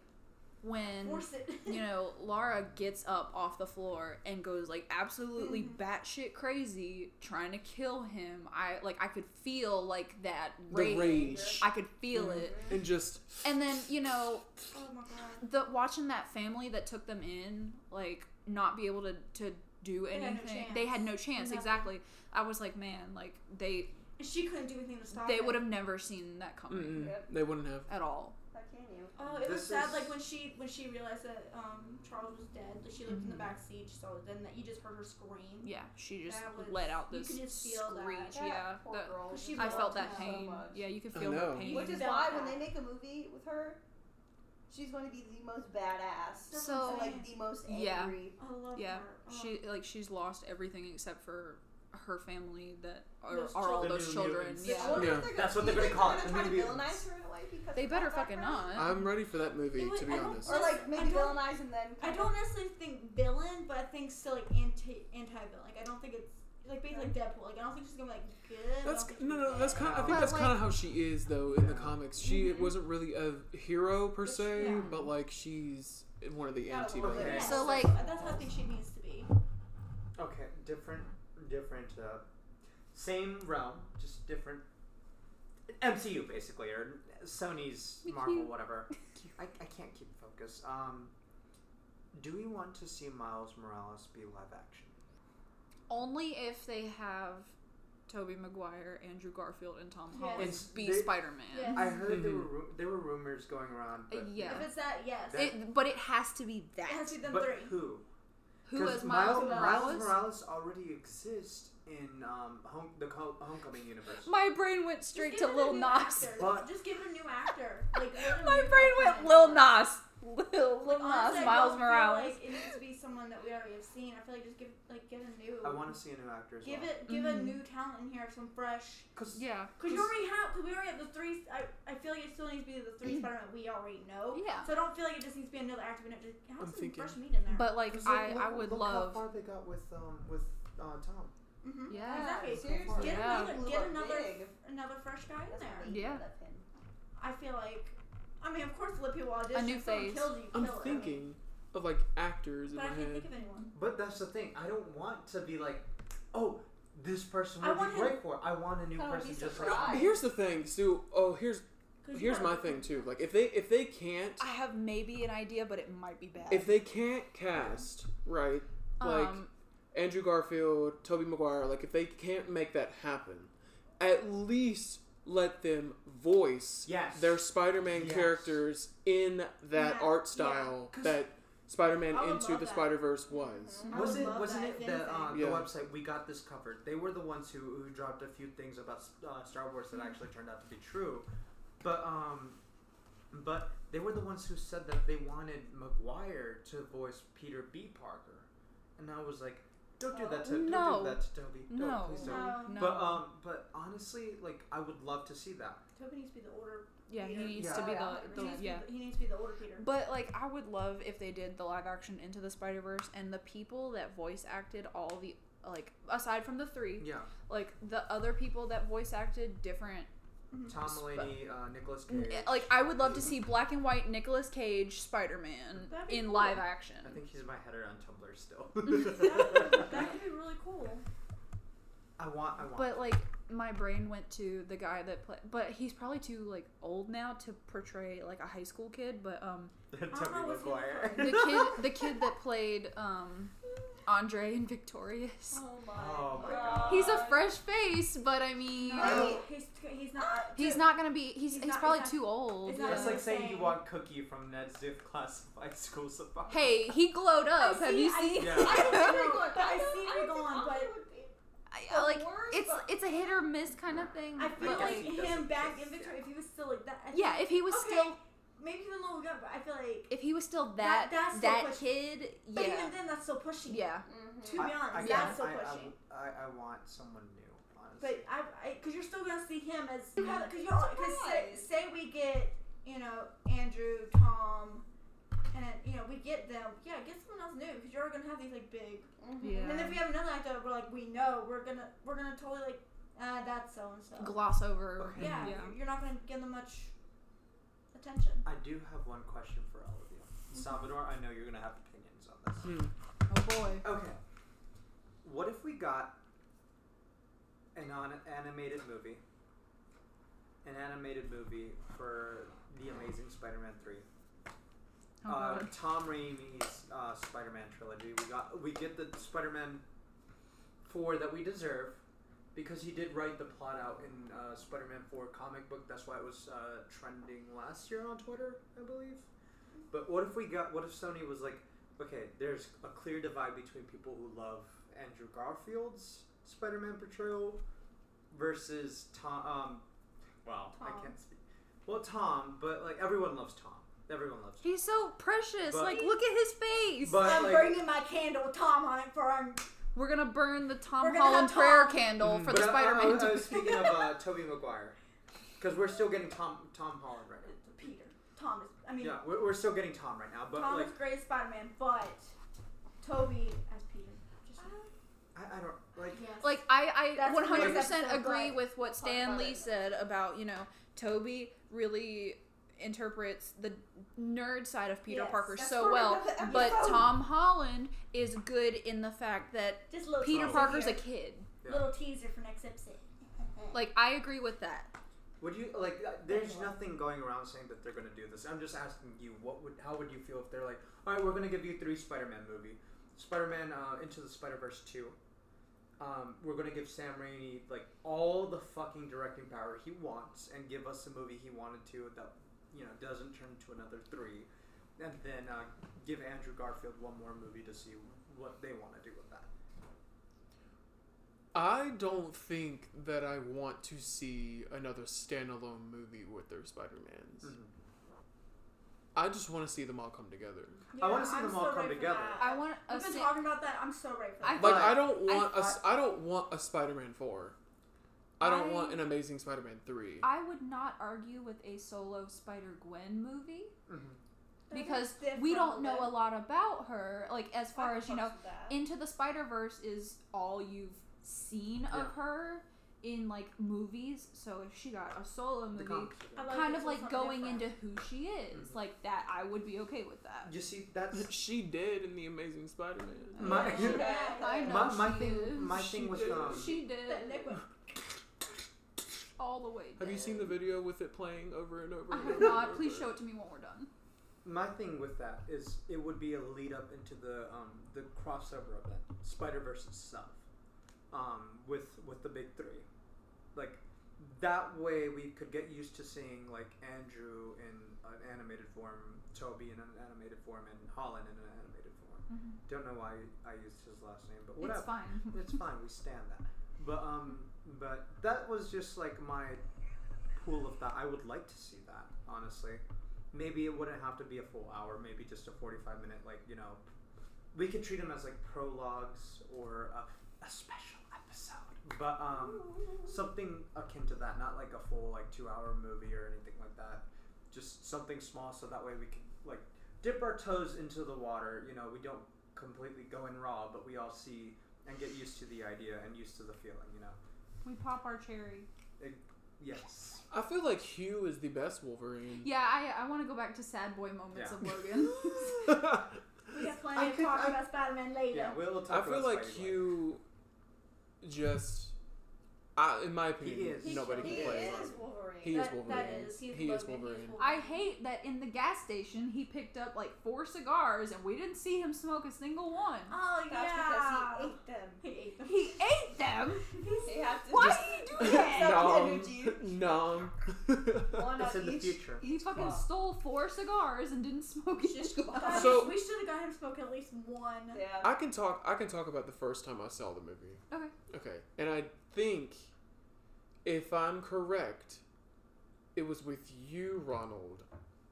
when
Force it. [LAUGHS]
you know Laura gets up off the floor and goes like absolutely
Mhm.
batshit crazy trying to kill him. I like I could feel like that
The
rage.
rage.
I could feel
Mhm.
it.
and just
And then you know
oh my god.
the watching that family that took them in like not be able to to do
They had no
anything. They had no chance. Exactly. I was like, man, like they
she couldn't do anything to stop
they
it.
would have never seen that coming
Yep.
they wouldn't have.
at all.
How can you?
Oh, it was sad.
is-
Like when she when she realized that um Charles was dead. Like she looked in the
Mhm.
back seat. She saw it. Then that you just heard her scream.
Yeah, she just
was-
let out
you
this
could just feel
screech.
That
Yeah,
poor
that-
girl.
'Cause she
I felt that
him so
pain.
much.
yeah, you could feel
know.
her pain.
Which is why when they make a movie with her, she's going to be the most badass.
So-
what
like the most
Yeah.
angry.
I love
yeah,
her. Oh.
she like she's lost everything except for her family that are,
Those
are all those children.
mutants.
I
Yeah,
wonder
Yeah.
if they're
That's what they're
do
gonna call it,
They're gonna try to villainize her in a way because
they better fucking not.
I'm ready for that movie,
It was-
to be
I don't-
honest.
Or like maybe villainize and then.
I don't necessarily think villain, but I think still like anti anti villain. Like I don't think it's like basically like Deadpool. Like I don't think she's gonna be like good.
That's no, no. That's kind. Of, I think
But,
that's
like-
kind of how she is, though, in the comics. She
Mhm.
wasn't really a hero per se,
Yeah.
but like she's one of the anti
little
villains.
So, like-
that's how I think she needs to be.
Okay, different, different, uh, same realm, just different. MCU basically, or Sony's Marvel, whatever. I, I can't keep focus. Um, do we want to see Miles Morales be live action?
Only if they have Tobey Maguire, Andrew Garfield, and Tom
Yes.
Holland
It's-
be
they-
Spider Man.
Yes.
I heard there
Mhm.
were ru- there were rumors going around, but
Yeah.
If it's that, yes.
That-
It, but it has to be
it has
that.
to be them
but
three.
who?
Who
'Cause
is Miles
Miles
Morales?
Morales already exists in um, home, the Ho- Homecoming universe.
My brain went straight to Lil
new
Nas.
But-
just give it a new actor. Like [LAUGHS]
My brain went. Lil Nas. Lil, Lil
Like,
Nas,
honestly,
Miles
don't
Morales.
Feel like it needs to be someone that we already have seen. I feel like just give like give a new.
I want to see a new actor as
give
well.
it give a
Mhm.
new talent in here, some fresh.
Cause
yeah.
Cause you already have, cause we already have the three. I, I feel like it still needs to be the three Spider-Man we already know.
Yeah.
So I don't feel like it just needs to be another actor. We just have
I'm
some
thinking-
fresh meat in there.
But like
'cause
I,
look-
I would
look
love.
how far they got with um with uh, Tom.
mm-hmm.
Yeah,
exactly.
seriously.
Get
Yeah.
another, get another,
big.
another fresh guy in there.
Yeah.
did with him.
I feel like, I mean, of course, Olivia Wilde.
A new
if someone
face.
Kills you, you
I'm
kill
thinking of like actors in
but I
my
can't
head.
think of anyone.
But that's the thing. I don't want to be like, oh, this person
I
would
want
be great for. it. I want a new
I wanna
person
be
just like.
But here's the thing, Stu. Oh, here's
'Cause you
here's
gotta-
my thing too. Like if they if they can't
I have maybe an idea, but it might be bad.
if they can't cast right like
um,
Andrew Garfield, Tobey Maguire, like if they can't make that happen, at least let them voice
Yes.
their Spider-Man
Yes.
characters in that
Yeah,
art
yeah.
that Spider-Man Into the
that.
Spider-Verse was.
Was
would
it
love
wasn't
that,
it the
anything.
uh,
Yeah.
the website we got this covered? They were the ones who, who dropped a few things about uh, Star Wars that actually turned out to be true, but um, but they were the ones who said that they wanted Maguire to voice Peter B. Parker, and I was like, don't do that to don't
No.
do that to Tobey. Don't,
no,
please don't.
No.
no.
But um, but honestly, like I would love to see that.
Tobey needs to be the older.
yeah, he needs
Yeah.
to be
Yeah,
the,
He
the
needs,
yeah.
be he needs to be the older Peter.
But like, I would love if they did the live action Into the Spider Verse and the people that voice acted all the like aside from the three,
Yeah,
like the other people that voice acted different.
Tom
Sp-
Mulaney, uh, Nicolas
n-
Cage.
Like, I would love to see black and white Nicolas Cage Spider Man
That'd be
in
cool.
live action.
I think he's my header on Tumblr still. [LAUGHS]
that, that could be really cool.
I want, I want.
But like, my brain went to the guy that played, but he's probably too like old now to portray like a high school kid. But um,
don't [LAUGHS] know
Tobey
what's he
Maguire.
look
the kid, the kid that played um, Andre and Victorious.
Oh my,
Oh my
god.
He's a fresh face, but I mean,
No,
I
he's he's not.
Uh, he's not gonna be. He's
He's
he's,
not-
probably
he's not-
too old.
it's
That's
Yeah.
like saying you want Cookie from Ned's Declassified [LAUGHS] school supply.
Hey, he glowed up.
I
Have
see-
you seen?
see-
Yeah. [LAUGHS]
I see where
I
you're going, but I
don't-
see where
I
you're
don't
going,
think
but
Andre would be
I, like
worst,
it's
but-
it's a hit or miss kind of thing.
I feel
but,
like him back in Victoria, if he was still like that. I
yeah,
think-
if he was
okay,
still
maybe even a little younger, but I feel like.
if he was still
That-
that
that's
that,
still pushing.
kid,
But even then, that's still pushing.
yeah.
Mhm.
To be honest,
I, I,
that's
can't-
still
I,
pushing.
I, I, I want someone new, honestly.
But I, I, cause you're still gonna see him as,
Mm-hmm.
cause you're, cause say, say we get, you know, Andrew, Tom, and you know we get them. Yeah, get someone else new, cause you're gonna have these like big.
Mhm.
Yeah.
And then if we have another actor, we're like we know we're gonna we're gonna totally like, ah, that's so and so.
Gloss over.
Okay.
Yeah,
yeah.
you're not gonna give them much attention.
I do have one question for all of you. Salvador, I know you're gonna have opinions on this.
Hmm.
Oh boy.
Okay. What if we got an on- animated movie? An animated movie for The Amazing Spider-Man 3.
Oh
uh,
god.
Tom Raimi's uh, Spider-Man trilogy. We got we get the Spider-Man 4 that we deserve because he did write the plot out in uh, Spider-Man 4 comic book. That's why it was uh, trending last year on Twitter, I believe. But what if we got? What if Sony was like, okay, there's a clear divide between people who love Andrew Garfield's Spider-Man portrayal versus Tom. Um, well, I can't speak. Well, Tom, but like everyone loves Tom. Everyone loves. Tom.
He's so precious.
But-
like, look at his face.
But
I'm
like,
bringing my candle with Tom on it for him.
We're gonna burn the Tom Holland
have
prayer
Tom.
candle
Mhm.
for
but
the
I- I-
Spider-Man.
I, I,
to-
was uh, [LAUGHS] speaking of uh, Tobey Maguire, because we're still getting Tom Tom Holland right now.
Peter. Tom is. I mean,
Yeah, we're, we're still getting Tom right now, but
Tom
like
is great as Spider-Man, but Tobey as Peter. Just uh,
I, I don't like.
yes.
like I, I 100%
the next episode,
agree with what Stan Lee said about you know Tobey really interprets the nerd side of Peter
Yes,
Parker so well, but. Tom Holland is good in the fact that
just
Peter
teaser
Parker's a kid.
Yeah.
little teaser for next episode. [LAUGHS]
Like I agree with that.
Would you like? uh, There's nothing going around saying that they're gonna do this. I'm just asking you, what would, how would you feel if they're like, all right, we're gonna give you three Spider-Man movie, Spider-Man uh, Into the Spider-Verse two. Um, we're gonna give Sam Raimi like all the fucking directing power he wants, and give us a movie he wanted to that you know doesn't turn into another three, and then uh, give Andrew Garfield one more movie to see what they want to do with that.
I don't think that I want to see another standalone movie with their Spider Mans.
Mm-hmm.
I just want to see them all come together.
I wanna see
I'm
them all come together.
that.
I want a
We've been
sa-
talking about that. I'm so ready for
I-
that.
Like I don't want a s- I don't want a Spider Man four. I don't
I-
want an Amazing Spider Man three.
I would not argue with a solo Spider Gwen movie
Mm-hmm.
because we don't know a lot about her. Like as far
I
as you know,
fuck with that.
Into the Spider Verse is all you've seen of her in like movies. So if she got a solo movie,
comics.
Like
kind of like going
different.
into who she is,
Mhm.
like that, I would be okay with that.
You see, that's [LAUGHS]
she did in the Amazing Spider Man.
My- [LAUGHS]
Yeah.
I know
my, my
she
thing.
is.
My
She
thing with
did.
um.
She did
Nick went,
all the way.
Have you seen the video with it playing over and over?
I
and
have
over and
not. Please show it to me when we're done.
My thing with that is it would be a lead up into the um, the crossover event, Spider Verse itself, um, with with the big three, like that way we could get used to seeing like Andrew in an animated form, Tobey in an animated form, and Holland in an animated form. Don't know why I used his last name, but whatever.
It's fine.
It's fine. We stand that. But um, but that was just like my pool of thought. I would like to see that honestly. Maybe it wouldn't have to be a full hour. Maybe just a forty-five minute, like you know, we could treat them as like prologues or a, a special episode. But um, something akin to that, not like a full like two-hour movie or anything like that. Just something small, so that way we can like dip our toes into the water. You know, we don't completely go in raw, but we all see and get used to the idea and used to the feeling. You know.
We pop our cherry.
Yes.
I feel like Hugh is the best Wolverine.
Yeah, I, I want to go back to sad boy moments
Yeah.
of Logan. [LAUGHS]
we got
I
plenty to
could-
talk
I-
about Spider-Man later.
Yeah, we'll, we'll
I
talk
feel
about
like
Spidey
Hugh just, I, in my opinion,
He is.
Nobody
he
can play
is.
Wolverine.
He is Wolverine.
That is. He's
He is
Logan, he's
Wolverine.
I hate that in the gas station he picked up like four cigars and we didn't see him smoke a single one.
Oh
That's
yeah.
because he ate them.
He ate them.
He ate them. [LAUGHS]
He
Why
just
did he do that?
Some
Nom. Nom.
one
It's
on
in the future.
He fucking
Wow.
stole four cigars and didn't smoke a
Shish
cigar.
kebab.
So-
we should have got him smoking at least one.
Yeah.
I can talk. I can talk about the first time I saw the movie.
Okay.
Okay, and I think, if I'm correct, it was with you, Ronald.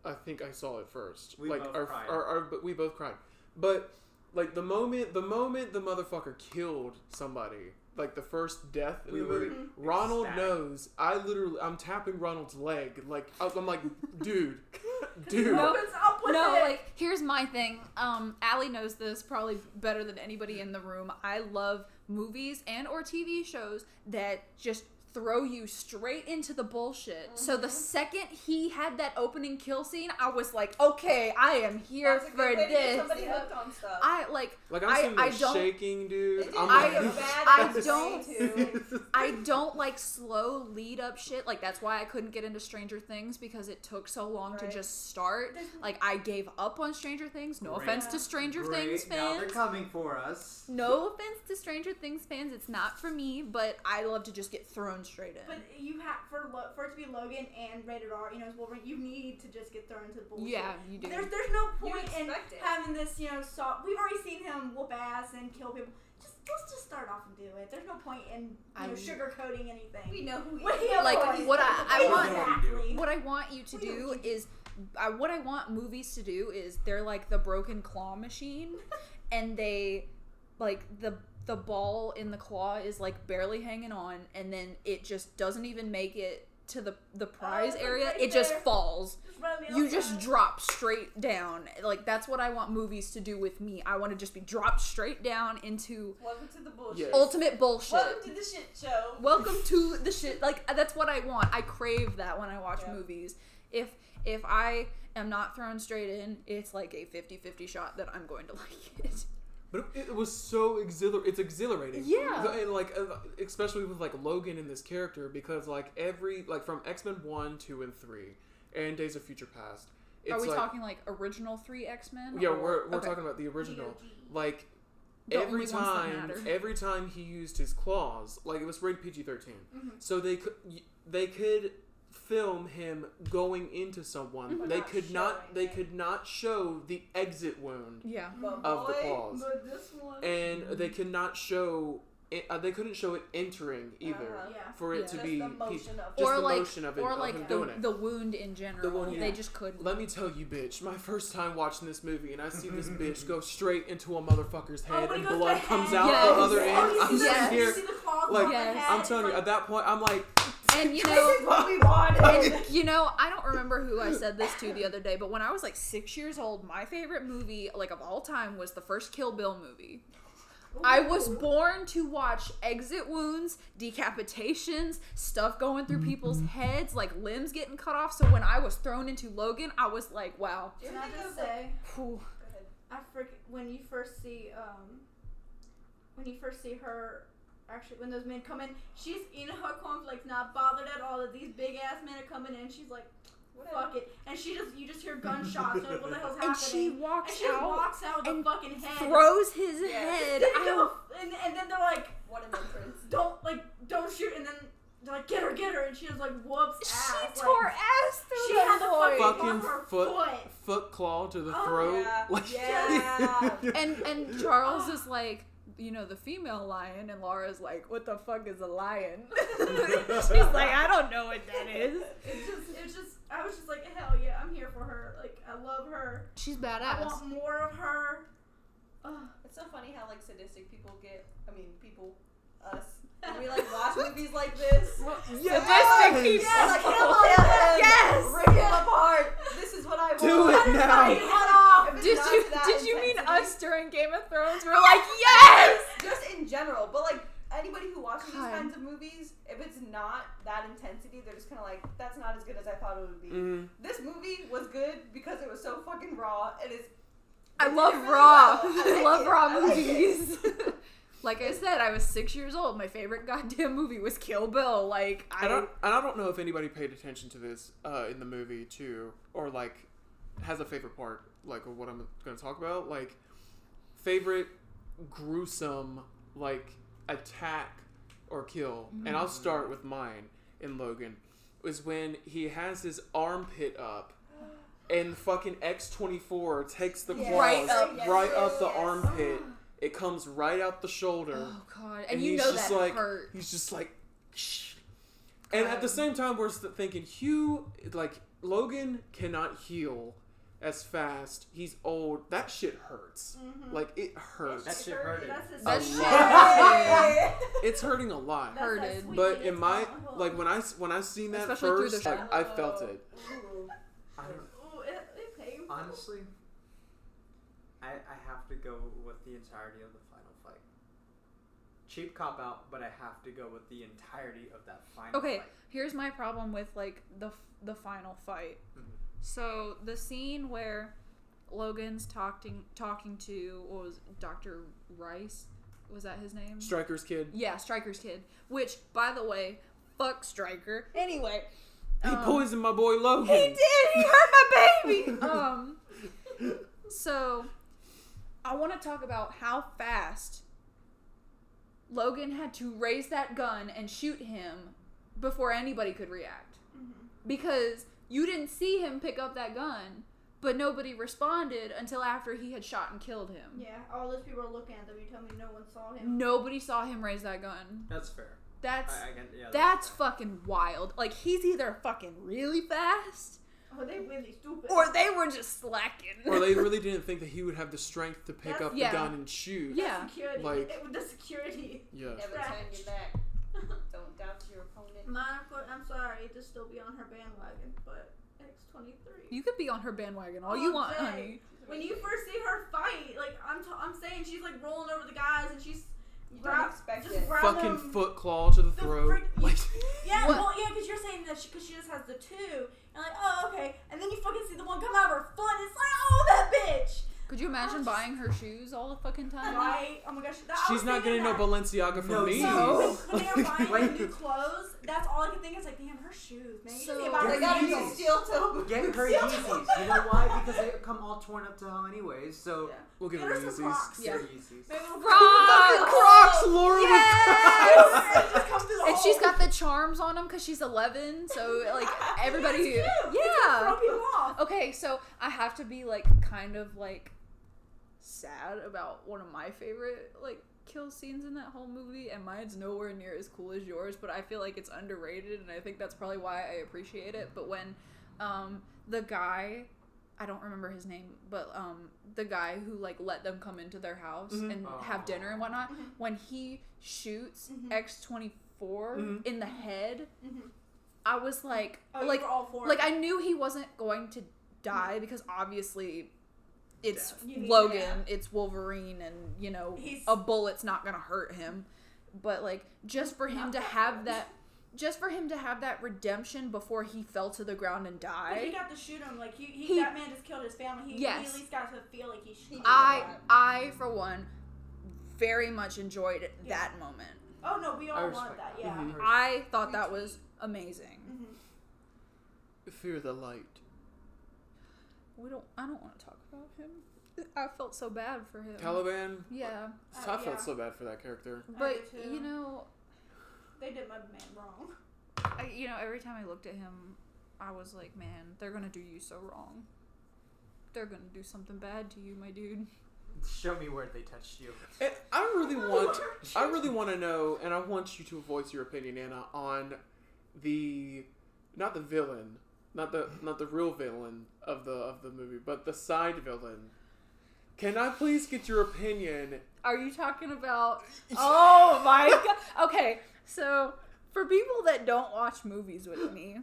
I think I saw it first.
We
like
both
our,
cried.
Our, our, but we both cried. But like the moment, the moment the motherfucker killed somebody, like the first death in
We
the movie, Ronald
ecstatic.
knows. I literally, I'm tapping Ronald's leg. Like I'm like, [LAUGHS] dude, [LAUGHS] dude.
He opens up with
No,
it.
like here's my thing. Um, Allie knows this probably better than anybody in the room. I love movies and or TV shows that just throw you straight into the bullshit. So
Mm-hmm.
the second he had that opening kill scene, I was like, okay, I am here
That's a
for
good way to get
this.
somebody hooked on stuff.
I like
Like I'm
I- I don't-
shaking, dude. I'm
I-
like,
bad
I don't- [LAUGHS] I don't like slow lead up shit. Like that's why I couldn't get into Stranger Things because it took so long to just start. Like I gave up on Stranger Things. No
Great.
offense to Stranger
Great,
Things
now they're
fans.
coming for us.
No offense to Stranger Things fans. It's not for me, but I love to just get thrown straight in.
But you have for Lo- for it to be Logan and rated R, you know, as Wolverine, you need to just get thrown into the bullshit.
yeah, you do.
There's there's no point in
it.
having this, you know, soft. We've already seen him whoop ass and kill people. Just let's just start off and do it. There's no point in you
I-
know sugarcoating anything.
We know who [LAUGHS] he
Well,
is.
yeah,
Like,
of course.
what I- I want-
exactly.
what I want you to
We
do
what
is, I, what I want movies to do is they're like the broken claw machine, [LAUGHS] and they, like the the ball in the claw is like barely hanging on, and then it just doesn't even make it to the the prize oh,
it's
area.
right
it just falls.
Just
You just
that.
drop straight down. Like that's what I want movies to do with me. I want to just be dropped straight down into
Welcome to the bullshit.
Yes.
ultimate bullshit.
Welcome to the shit show.
welcome to the shit like that's what i want i crave that when i watch
Yeah.
movies if if i am not thrown straight in it's like a 50-50 shot that i'm going to [LAUGHS] like it
But it, it was so exhilar. It's exhilarating.
Yeah.
And, like uh, especially with like Logan in this character because like every like from X Men one, two, and three, and Days of Future Past. It's
are we
like,
talking like original three x-men
Yeah,
or-
we're we're
okay.
talking about the original.
GOG.
Like
The
every
only ones that
time, [LAUGHS] every time he used his claws, like it was rated PG 13
Mm-hmm.
so they could they could film him going into someone.
Mhm.
They
Not
could not they
it.
could not show the exit wound
yeah
But
of the
boy,
claws,
But this one.
and they could not show. It, uh, they couldn't show it entering either
Uh-huh.
yeah.
for it
Yeah.
to
Just
be
the motion of
just
or
the
like
motion of it
or
of
like
him
the,
doing it.
the wound in general
wound,
they just couldn't
Let me tell you, bitch. My first time watching this movie, and I see this bitch go straight into a motherfucker's
Oh,
head,
when
and
he
blood comes
head.
out
Yes.
the other
Oh,
end. I'm
see
sitting
you
here,
see the claws
like,
Yes.
I'm telling you, at that point, I'm like,
and you
this
know
is what we wanted.
and, you know, I don't remember who I said this to the other day, but when I was like six years old, my favorite movie, like of all time, was the first Kill Bill movie. I was born to watch exit wounds, decapitations, stuff going through people's heads, like limbs getting cut off. So when I was thrown into Logan, I was like, wow.
Can I
think
just say,
Whew.
Go ahead.
I freaking when you first see um when you first see her actually when those men come in, she's in her cornflakes, not bothered at all that these big ass men are coming in. She's like,
Whatever.
fuck it, and she just you just hear gunshots. and what the hell's happening?
And she
And
walks
she
out
walks out with a
and
fucking head.
throws his
Yeah.
head.
Didn't
I
give
don't-
a- and, and then they're like,
What an entrance.
don't like don't shoot, and then they're like, get her, get her, and she just like whoops ass.
She
like,
tore ass through
She
the
had the
boy.
fucking,
Fucking
her
foot.
foot.
foot claw to the
Oh,
throat.
yeah.
Like, [LAUGHS] [LAUGHS]
Yeah.
and and Charles is like, you know, the female lion, and Laura's like, what the fuck is a lion? [LAUGHS] [LAUGHS] She's like, I don't know what that is.
It's just, it's just, I was just like, hell yeah, I'm here for her. Like, I love her.
She's badass.
I want more of her. Ugh.
It's so funny how like sadistic people get. I mean, people, us. When we like watch movies like this. [LAUGHS]
Sadistic people.
Yeah, like kill them.
Yes.
Rip them apart. This is what I want.
Do it now.
Cut it off.
Did you did you mean us during Game of Thrones? We're like, yes.
Just in general, but like anybody who watches
God.
these kinds of movies, if it's not that intensity, they're just kind of like, that's not as good as I thought it would be.
Mm.
This movie was good because it was so fucking raw. It is.
I love
really
raw.
well. [LAUGHS]
I
like
love
it.
raw
I like
movies. [LAUGHS] like I said, I was six years old. My favorite goddamn movie was Kill Bill. Like I
I don't, and I don't know if anybody paid attention to this uh, in the movie too, or like has a favorite part, like of what I'm going to talk about, like favorite gruesome like attack or kill. And I'll mm-hmm. start with mine in Logan is when he has his armpit up. And fucking X twenty four takes the claws
Right up.
Yes,
right up the
yes.
armpit. It comes right out the shoulder.
Oh god, and,
and
you
he's
know
just
that
like
hurt.
he's just like Shh. and at the same time we're thinking hugh like logan cannot heal as fast he's old that shit hurts
Mm-hmm.
like it hurts
That shit hurted.
That shit hurted.
it's hurting a lot
That's that
hurted.
but
little
in my
tongue.
like when i s- when i seen that
Especially through the
first like, i felt it
Ooh.
I
Ooh, it, it painful.
honestly, I, I have to go with the entirety of the final fight. cheap cop out, but I have to go with the entirety of that final.
Okay,
fight.
here's my problem with like the the final fight.
Mhm.
So the scene where Logan's talking talking to what was it, Dr. Rice? Was that his name?
Stryker's kid.
yeah, Stryker's kid. Which, by the way, fuck Striker. Anyway,
He
um,
poisoned my boy Logan.
He did. He hurt my baby. [LAUGHS] um. So, I want to talk about how fast Logan had to raise that gun and shoot him before anybody could react, because you didn't see him pick up that gun, but nobody responded until after he had shot and killed him.
Yeah, all those people are looking at them. You tell me no one saw him.
Nobody saw him raise that gun.
That's fair.
That's
I, I can, yeah,
that's
fair.
fucking wild. Like he's either fucking really fast
Oh, they really stupid.
or they were just slacking.
or they really [LAUGHS] didn't think that he would have the strength to pick
That's-
up
Yeah.
the gun and shoot.
Yeah.
security.
like-
it, the security.
Yeah.
Never turn your back. [LAUGHS] Don't doubt your opponent.
Mine, of I'm sorry to still be on her bandwagon, but X23.
You could be on her bandwagon all you want,
day.
honey.
when you first see her fight, like I'm, t- I'm saying, she's like rolling over the guys and she's
You
grab- just grab
Fucking
them.
foot claw to the
The
throat.
frick-
Like, [LAUGHS]
Yeah,
What?
well, yeah, because you're saying that because she, just has the two, and like, oh, okay, and then you fucking see the one come out of her foot, and it's like, oh, that bitch,
Could you imagine buying her shoes all the fucking time?
right? Oh my gosh, that,
she's not
thinking
getting no
that.
Balenciaga from
No,
me.
No. [LAUGHS]
When they were buying her new clothes, that's all I could think is like, damn, her shoes, man. You
So-
can see about
Get
her
They gotta
Yeezys.
go
Yeezys.
steel toe.
Get her Yeezys. You know why? [LAUGHS] Because they come all torn up to hell anyways. So
Yeah.
We'll give
Get
her
her
Yeezys.
Crocs.
Yeah.
Yeezys.
Crocs!
Crocs, Laura
Yes! [LAUGHS]
It just comes
And she's got the charms on them because she's 11, so like [LAUGHS] everybody.
That's cute.
Yeah.
Throw people off.
Okay, so I have to be like kind of like sad about one of my favorite like kill scenes in that whole movie, and mine's nowhere near as cool as yours, but I feel like it's underrated, and I think that's probably why I appreciate it. But when um, the guy, I don't remember his name, but um, the guy who like let them come into their house
Mhm.
and have dinner and whatnot,
Mhm.
when he shoots
Mhm.
X twenty four
Mhm.
in the head,
Mhm.
I was like,
Oh,
like
all for
like
it.
I knew he wasn't going to die because obviously it's
Death.
Logan,
yeah.
it's Wolverine, and you know
He's-
a bullet's not gonna hurt him. But like just for him
Not
to have
much.
that, just for him to have that redemption before he fell to the ground and
But he got to shoot him. Like he, he,
He-
that man just killed his family. He, he at least got to feel like he. Sh-
I I for one very much enjoyed
Yeah.
that moment.
Oh no, we all want that.
that.
Yeah.
Mhm.
I thought that was amazing.
Mhm.
Fear the light.
We don't. I don't want to talk about him. I felt so bad for him.
Caliban.
Yeah,
Uh,
I felt
yeah.
so bad for that character.
but you know,
They did my man wrong.
I, you know, every time I looked at him, I was like, man, they're gonna do you so wrong. They're gonna do something bad to you, my dude.
Show me where they touched you.
And I really [LAUGHS] want, I really want to know, and I want you to voice your opinion, Anna, on the, not the villain, not the not the real villain of the of the movie, but the side villain. Can I please get your opinion?
Are you talking about? [LAUGHS] Oh my god. Okay, so for people that don't watch movies with me,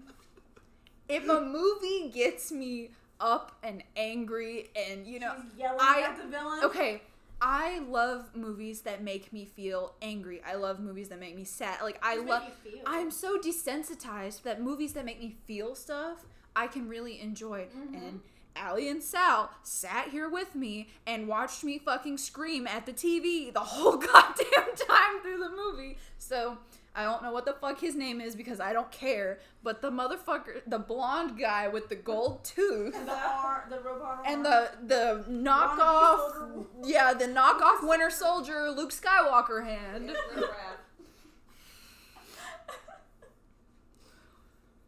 if a movie gets me up and angry, and you know,
She's yelling
I-
at the villain.
okay. I love movies that make me feel angry. I love movies that make me sad. Like I love
make you feel.
I'm so desensitized that movies that make me feel stuff I can really enjoy.
Mhm.
And Allie and Sal sat here with me and watched me fucking scream at the TV the [LAUGHS] whole goddamn time through the movie. So I don't know what the fuck his name is because I don't care. But the motherfucker, the blonde guy with the gold tooth.
And the R, the robot arm.
And the the knockoff, yeah, the knockoff Winter Soldier Luke Skywalker hand.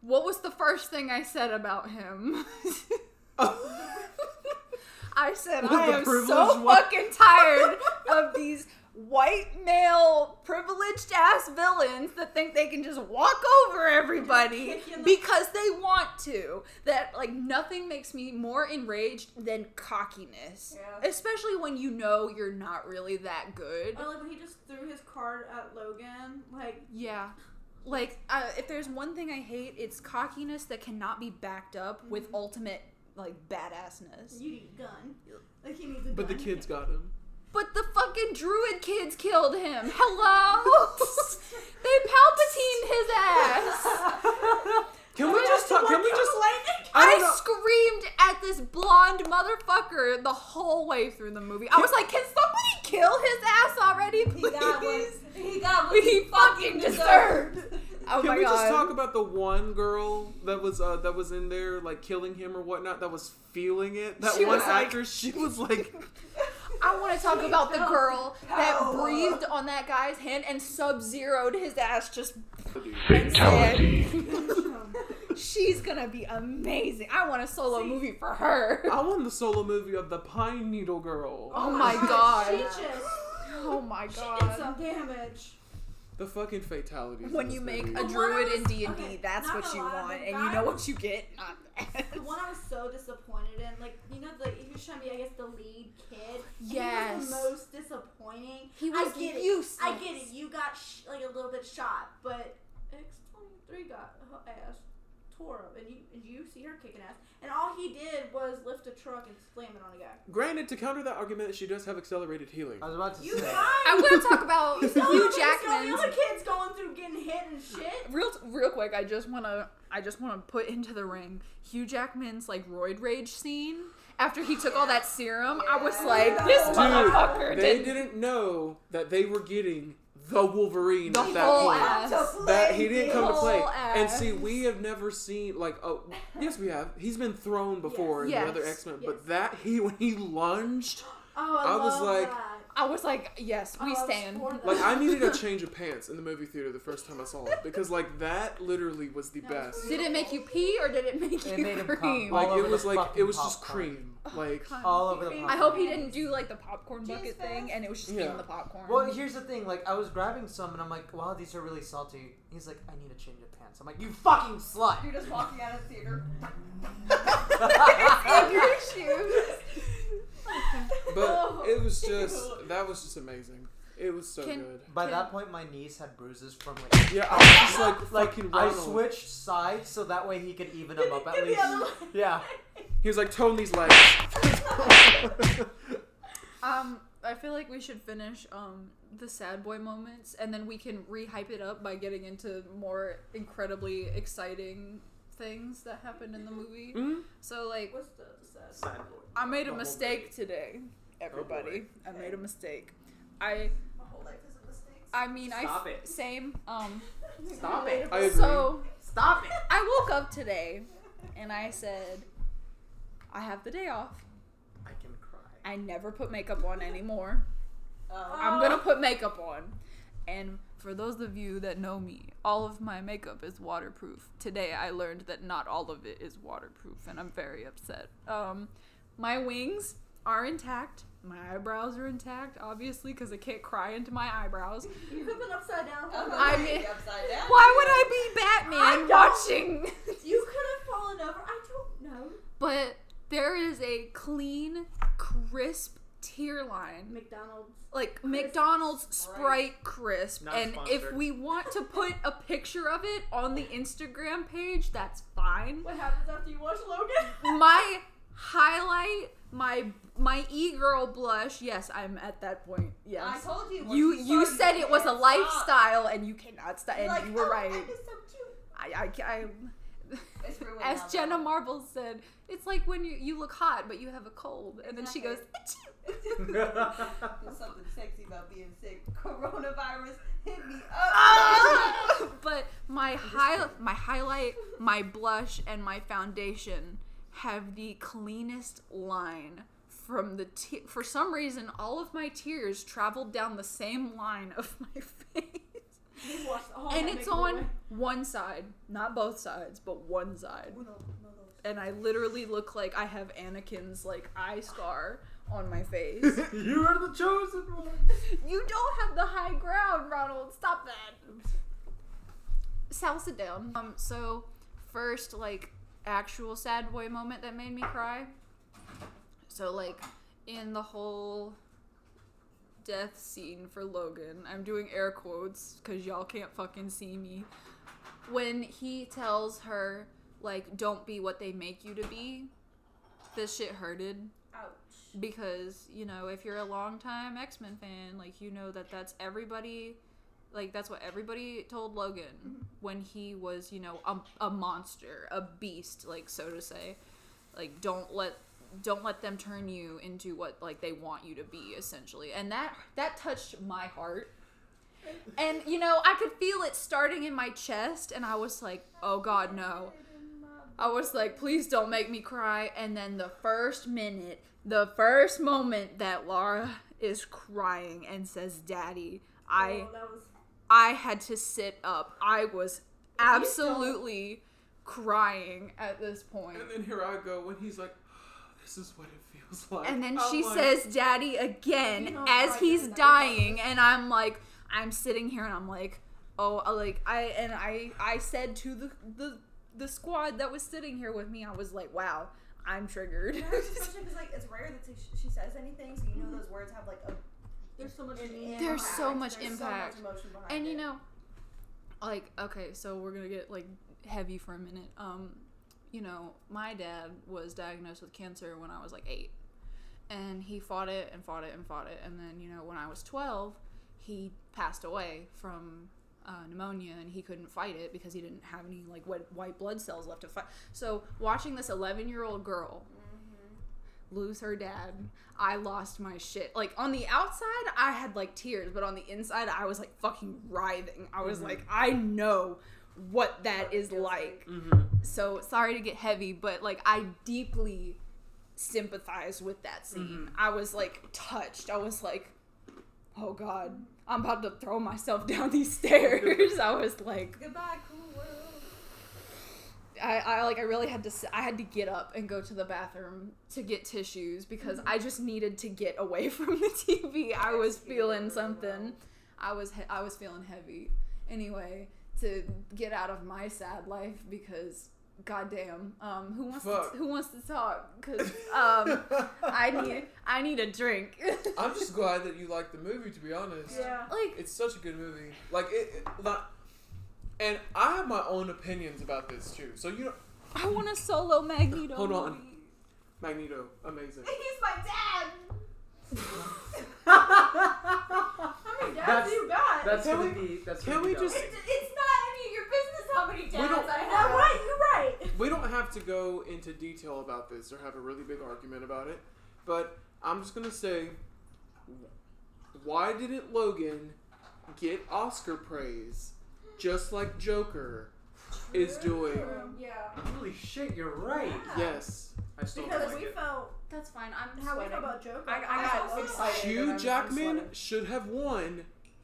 What was the first thing I said about him? [LAUGHS] I said I am so
one?"
fucking tired of these white male privileged ass villains that think they can just walk over everybody
Kick you in the-
because they want to. That like nothing makes me more enraged than cockiness.
Yeah.
Especially when you know you're not really that good.
Or like when he just threw his card at Logan. Like
Yeah. Like, uh, if there's one thing I hate, it's cockiness that cannot be backed up with
Mhm.
ultimate, like, badassness.
you need a gun. Like he needs a
But the
gun.
kids got him.
But the fucking fucking druid kids killed him. Hello? [LAUGHS] they palpatined his ass. [LAUGHS]
Can we just talk? Can we just? I
I,
don't know.
screamed at this blonde motherfucker the whole way through the movie. I was like, can somebody kill his ass already,
He got what
please?
he got what
He fucking deserved. [LAUGHS] Oh
Can
my
we
god.
just talk about the one girl that was uh, that was in there like killing him or whatnot that was feeling it? That
She
one
was like-
actress, she was like,
I want to talk about the girl that
Power.
breathed on that guy's hand and sub-zeroed his ass just
Fatality. [LAUGHS]
She's gonna be amazing. I want a solo movie for her.
I want the solo movie of the Pine Needle Girl.
Oh my [LAUGHS] god.
She just
Oh my god!
she did some damage.
The fucking fatalities.
When you make
movie.
a druid
I
in D and D, that's what you
lie,
want, and you know what you get. Not. [LAUGHS]
The one I was so disappointed in, like you know, the he was trying to be, I guess, the lead kid. and
Yes.
He was the most disappointing.
He was
I get
useless.
it. I get it. You got sh- like a little bit shot, but X twenty three got her ass tore up, and you and you see her kicking ass, and all he did was lift a truck and slam it on a guy.
Granted, to counter that argument, she does have accelerated healing.
I was about to
You
say.
I'm gonna talk about
You still
Hugh
have- you still The other kids going through getting hit and shit.
real real quick. I just wanna I just wanna put into the ring Hugh Jackman's like roid rage scene after he took all that serum. I was like, this
Dude,
motherfucker
They
did
didn't know that they were getting the Wolverine
The
at that
whole
point.
ass.
That he didn't come to play.
Whole
And see, we have never seen like oh yes we have. He's been thrown before
Yes.
in the other X Men,
Yes.
but that he when he lunged,
Oh, I,
I was like-
that.
I was like, yes, we
Oh, I
stand.
like I needed a [LAUGHS] change of pants in the movie theater the first time I saw it because like that literally was the
That was
best.
Did it make you pee or did it make
It
you
made him come.
cream?
All
Like it was like it was just
popcorn.
cream. Oh, like
God.
All over the
I
popcorn.
I hope he didn't do like the popcorn bucket
fast?
thing and it was just
Yeah.
in the popcorn.
Well, here's the thing. Like, I was grabbing some, and I'm like, "Wow, these are really salty." He's like, "I need a change of pants." I'm like, "You fucking slut!"
You're just walking out of the theater. [LAUGHS] [LAUGHS]
in your shoes.
But it was [LAUGHS] just that was just amazing. It was so
Can-
good.
By
Can-
that point, my knees had bruises from like. [LAUGHS]
Yeah, I was just like [LAUGHS]
Like
fucking
I
Ronald.
switched sides so that way he could even them up at
Get the
least.
other one.
Yeah.
He was like tone these legs.
Um, I feel like we should finish um the sad boy moments and then we can re-hype it up by getting into more incredibly exciting things that happened in the movie.
Mhm.
So like
What's the sad?
Sad boy.
I made a
Oh,
mistake today, everybody.
boy.
I made a mistake. I
My whole life is a mistake.
I mean
Stop
I
it.
same um
Stop it.
I agree.
so
Stop it.
I woke up today and I said I have the day off.
I can cry.
I never put makeup on anymore.
Um, [LAUGHS]
I'm gonna put makeup on. And for those of you that know me, all of my makeup is waterproof. Today I learned that not all of it is waterproof, and I'm very upset. Um, my wings are intact. My eyebrows are intact, obviously, because I can't cry into my eyebrows.
You could have been upside down.
I'm
Hold
I
on.
gonna
mean-
upside down.
Why would I be Batman
don't-
watching? [LAUGHS]
You could have fallen over. I don't know.
but there is a clean, crisp tear line
McDonald's.
like
Crisp
McDonald's
Sprite.
Sprite crisp.
Not
and if we want to put a picture of it on the Instagram page, that's fine.
What happens after you watch Logan? [LAUGHS]
My highlight, my my e girl blush. Yes, I'm at that point. Yes, I
told you. once
You you said it was a
can't stop.
lifestyle and you cannot stop. And
Like,
you were
oh,
right.
I'm just so cute.
I, I, I
It's ruined
as
now,
Jenna
though.
Marbles said, it's like when you you look hot but you have a cold, and then she goes. [LAUGHS]
There's [LAUGHS] something sexy about being sick. Coronavirus hit me up. [LAUGHS]
Ah! but my high my highlight, my blush, and my foundation have the cleanest line from the te- for some reason all of my tears traveled down the same line of my face. And it's on
Away.
one side, not both sides, but one side.
Uno, uno.
And I literally look like I have Anakin's like eye scar on my face. [LAUGHS]
you are the chosen one. [LAUGHS]
You don't have the high ground, Ronald. Stop that. Sal, sit down. Um, so first, like, actual sad boy moment that made me cry. So, like, in the whole death scene for Logan, I'm doing air quotes because y'all can't fucking see me. When he tells her, like, don't be what they make you to be, this shit hurted.
Ouch.
because you know if you're a longtime X-Men fan, like you know that that's everybody, like that's what everybody told Logan
Mm-hmm.
when he was you know a, a monster, a beast, like so to say, like don't let don't let them turn you into what like they want you to be essentially, and that that touched my heart. And you know, I could feel it starting in my chest, and I was like, "Oh God, no!" I was like, please don't make me cry. And then the first minute, the first moment that Laura is crying and says, Daddy, I
Oh, was
I had to sit up. I was absolutely crying at this point.
And then here I go when he's like, "This is what it feels [LAUGHS] like."
And then
I'm
she
like,
says, Daddy, again,
You know,
as he's dying. And I'm like, I'm sitting here and I'm like, oh, like, I, and I, I said to the, the, the squad that was sitting here with me, I was like, wow, I'm triggered.
Yeah, especially because like it's rare that she, she says anything, so you know those words have like a
there's so much.
an
meaning.
There's
impact.
so much
There's
impact.
So much emotion behind
and you
it.
know like okay so we're gonna get like heavy for a minute um you know my dad was diagnosed with cancer when i was like eight. And he fought it and fought it and fought it. And then you know when i was 12 he passed away from uh, pneumonia and he couldn't fight it because he didn't have any like white, white blood cells left to fight. So watching this 11 year old girl lose her dad i lost my shit. Like on the outside i had like tears but on the inside i was like fucking writhing. I was like i know what that is like
Mhm.
so sorry to get heavy but like i deeply sympathize with that scene i was like touched i was like oh god i'm about to throw myself [LAUGHS] down these stairs i was like
Goodbye, cool world.
I, I like I really had to I had to get up and go to the bathroom to get tissues because I just needed to get away [LAUGHS] from the TV. I was feeling something. I was I was feeling heavy. Anyway, to get out of my sad life because goddamn, um, who wants
Fuck.
to, who wants to talk? Cause [LAUGHS] um, I need I need a drink. [LAUGHS]
I'm just glad that you liked the movie. To be honest,
Yeah.
like
it's such a good movie. Like it, it not, and I have my own opinions about this too. So you know,
I want a solo Magneto.
Hold on.
movie.
Magneto, amazing.
He's my dad. [LAUGHS]
How many dads
That's-
do you got?
That's
Can
gonna
we-
be. That's
can
gonna
we
be
just-
It's, it's not any of your business how many dads
don't-
I
Yeah,
have.
right. You're right.
We don't have to go into detail about this or have a really big argument about it, but I'm just gonna say, why didn't Logan get Oscar praise just like Joker is doing?
Yeah.
Holy shit! You're right.
Yes,
I still don't
Because
like
we
it.
felt
That's fine. I'm
how we
sweating.
felt about Joker.
I, I got
also-
excited. and
Hugh
I'm- I'm
Jackman
sweating.
should have won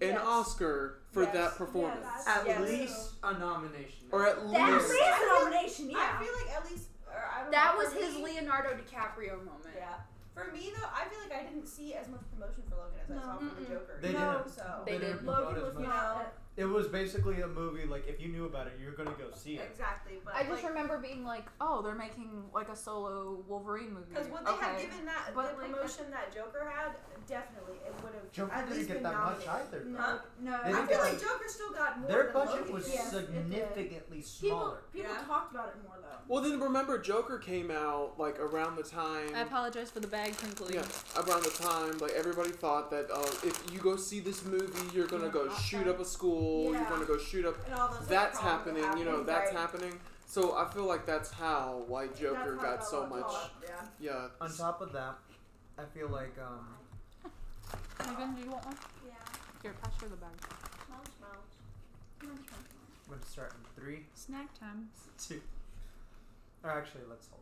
an
Yes.
Oscar for
Yes.
that performance,
Yes.
At
Yes.
least a nomination.
or at
At
least.
least a nomination, yeah.
I feel like at least. Or I don't
That
know,
was
for
his
me-
Leonardo DiCaprio moment.
Yeah. For me though, I feel like I didn't see as much promotion for Logan as I
No.
saw for the
Mm-mm.
Joker.
They
No.
didn't.
So
They
They
did.
didn't promote
Logan
as
was
much.
not.
It was basically a movie. Like if you knew about it, you're gonna go see it.
exactly, but
I just
like,
remember being like, oh, they're making like a solo Wolverine movie.
Because would they have given that
But,
the
like,
promotion that Joker had? Definitely, it would have.
Joker
at
didn't
least
get
been
that much either.
No,
Huh?
no.
I feel like
that-
Joker still got more.
Their
than
budget
Logan
was
did.
Yes,
significantly smaller.
people
Yeah.
talked about it more though.
Well, then remember, Joker came out like around the time.
I apologize for the bag crinkling.
Yeah, around the time, like everybody thought that uh, if you go see this movie, you're gonna go shoot up a school.
Yeah.
You're gonna go shoot up.
And all those,
That's
problems that
happening. You know,
happened,
that's
right.
happening. So I feel like that's how why Joker
how
got so much.
taller, Yeah.
Yeah.
On top of that, I feel like um,
Megan, do you want one?
Yeah.
Here, pass her the bag.
Mulch, mulch.
I'm gonna start in three,
Snack time. [LAUGHS]
two. Or actually, let's hold.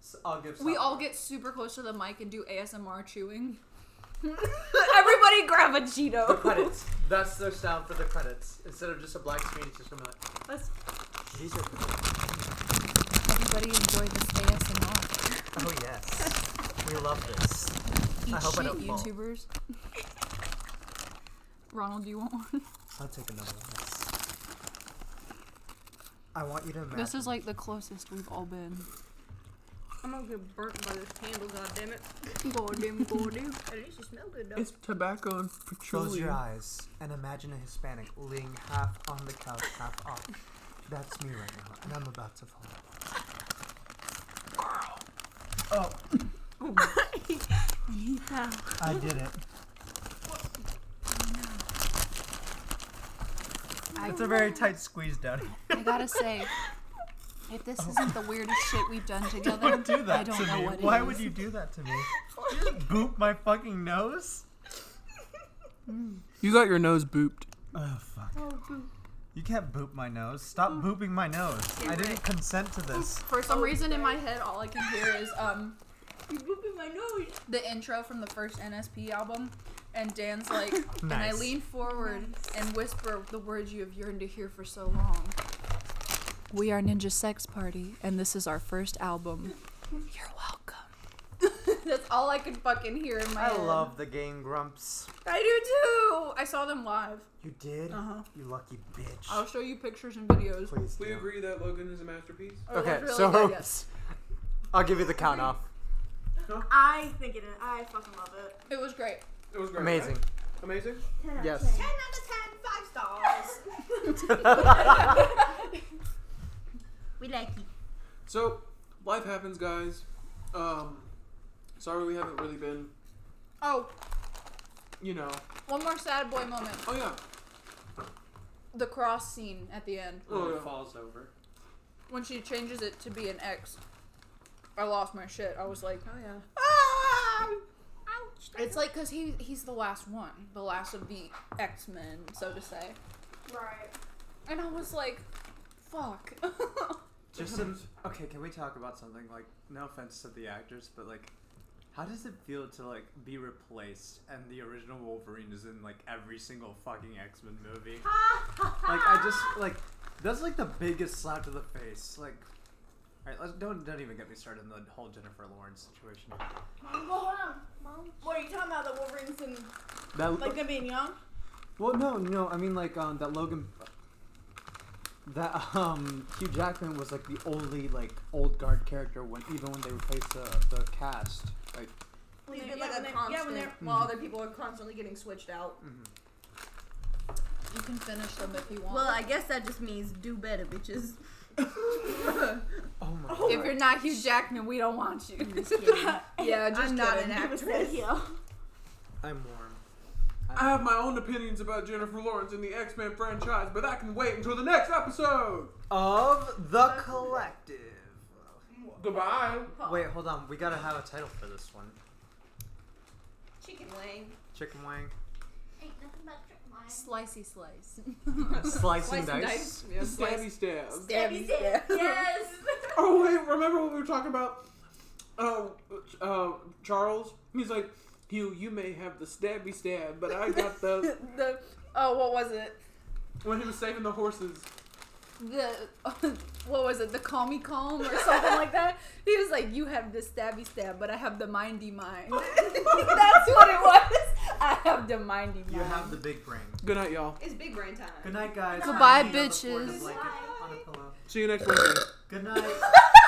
So I'll give.
We all get super close to the mic and do ASMR chewing. [LAUGHS] Everybody grab a Cheeto.
the
Cheeto.
credits. That's the sound for the credits. Instead of just a black screen, it's just gonna be like.
Let's-
These are.
Everybody enjoy this ASMR.
Oh yes, [LAUGHS] we love this.
Eat
I hope I don't fall.
YouTubers. [LAUGHS] Ronald, do you want one?
I'll take another one. Yes. I want you to imagine.
This is like the closest we've all been.
I'm gonna get burnt by this candle, goddammit.
Goddamn, goddamn.
At least [LAUGHS] you smell good though.
It's tobacco and petroleum.
Close your eyes and imagine a Hispanic laying half on the couch, half off. That's me right now, and I'm about to fall. Oh, [LAUGHS]
he fell.
I did it. It's a very tight squeeze down here.
I gotta say, if this isn't the weirdest shit we've done [LAUGHS] together,
Don't do that
I don't
to
know
me.
what
Why
is.
would you do that to me? You just boop my fucking nose?
You got your nose booped.
Oh fuck. You can't boop my nose. Stop booping my nose. I didn't consent to this.
For some reason in my head, all I can hear is um
You booping my nose.
the intro from the first NSP album, and Dan's like, [LAUGHS] and I
Nice.
lean forward and whisper the words you have yearned to hear for so long. We are Ninja Sex Party, and this is our first album. You're welcome. [LAUGHS] That's all I could fucking hear in my
I
head.
love the Game Grumps.
I do too. I saw them live.
You did?
Uh huh.
You lucky bitch.
I'll show you pictures and videos.
Please
We
do.
agree that Logan is a masterpiece.
Oh, it
Okay,
was really
so
good, yes.
I'll give you the count off.
I think it is. I fucking love it.
it was great.
It was great.
Amazing.
right? Amazing.
10
Yes.
10.
10 out of 10, 5 stars. [LAUGHS] [LAUGHS]
We like you.
So, life happens, guys. Um, sorry we haven't really been,
Oh,
you know.
one more sad boy moment.
Oh yeah.
The cross scene at the end.
Oh yeah.
falls over.
When she changes it to be an X. I lost my shit. I was like,
Oh, yeah.
ah!
Ouch.
It's like because he he's the last one, the last of the X Men, so to say.
Right.
And I was like, fuck. [LAUGHS]
Just in, okay, can we talk about something like no offense to the actors, but like how does it feel to like be replaced and the original Wolverine is in like every single fucking X-Men movie? [LAUGHS] like I just like that's like the biggest slap to the face. Like Alright, let's don't don't even get me started on the whole Jennifer Lawrence situation.
Mom, hold on. Mom. What are you talking about? The Wolverine's in,
That
like them being young?
Well, no, no. I mean, like, um, that Logan, that um, Hugh Jackman was like the only like old guard character when even when they replaced the the cast. Like,
When they-
been
yeah,
like
when
a constant,
Yeah, when they're.
while other people are constantly getting switched out.
you can finish them if you want.
Well, I guess that just means do better, bitches. [LAUGHS]
oh my
if you're not Hugh Jackman, we don't want you. [LAUGHS] yeah, just
I'm not an [LAUGHS] actress.
I'm warm.
I have my own opinions about Jennifer Lawrence in the X Men franchise, but that can wait until the next episode.
Of the collective.
Goodbye.
Wait, hold on. We gotta have a title for this one.
Chicken wing.
Chicken wing.
Ain't nothing but trick mine.
Slicey slice.
Slicing
Slice and
dice.
dice. Yeah,
Stabby stab.
Stabby stab.
Yes.
Oh wait, remember what we were talking about? Uh, uh, Charles. He's like, Hugh, you may have the stabby stab, but I got the [LAUGHS]
the oh, what was it?
when he was saving the horses.
The [LAUGHS] what was it? The call me calm or something like that. He was like, "You have the stabby stab, but I have the mindy mind." [LAUGHS] That's what it was. I have the mindy mind.
You have the big brain.
Good night, y'all.
It's big brain time.
Good night, guys.
Goodbye,
I'm on the floor
bitches.
blanket on a.
See you next week.
Good night.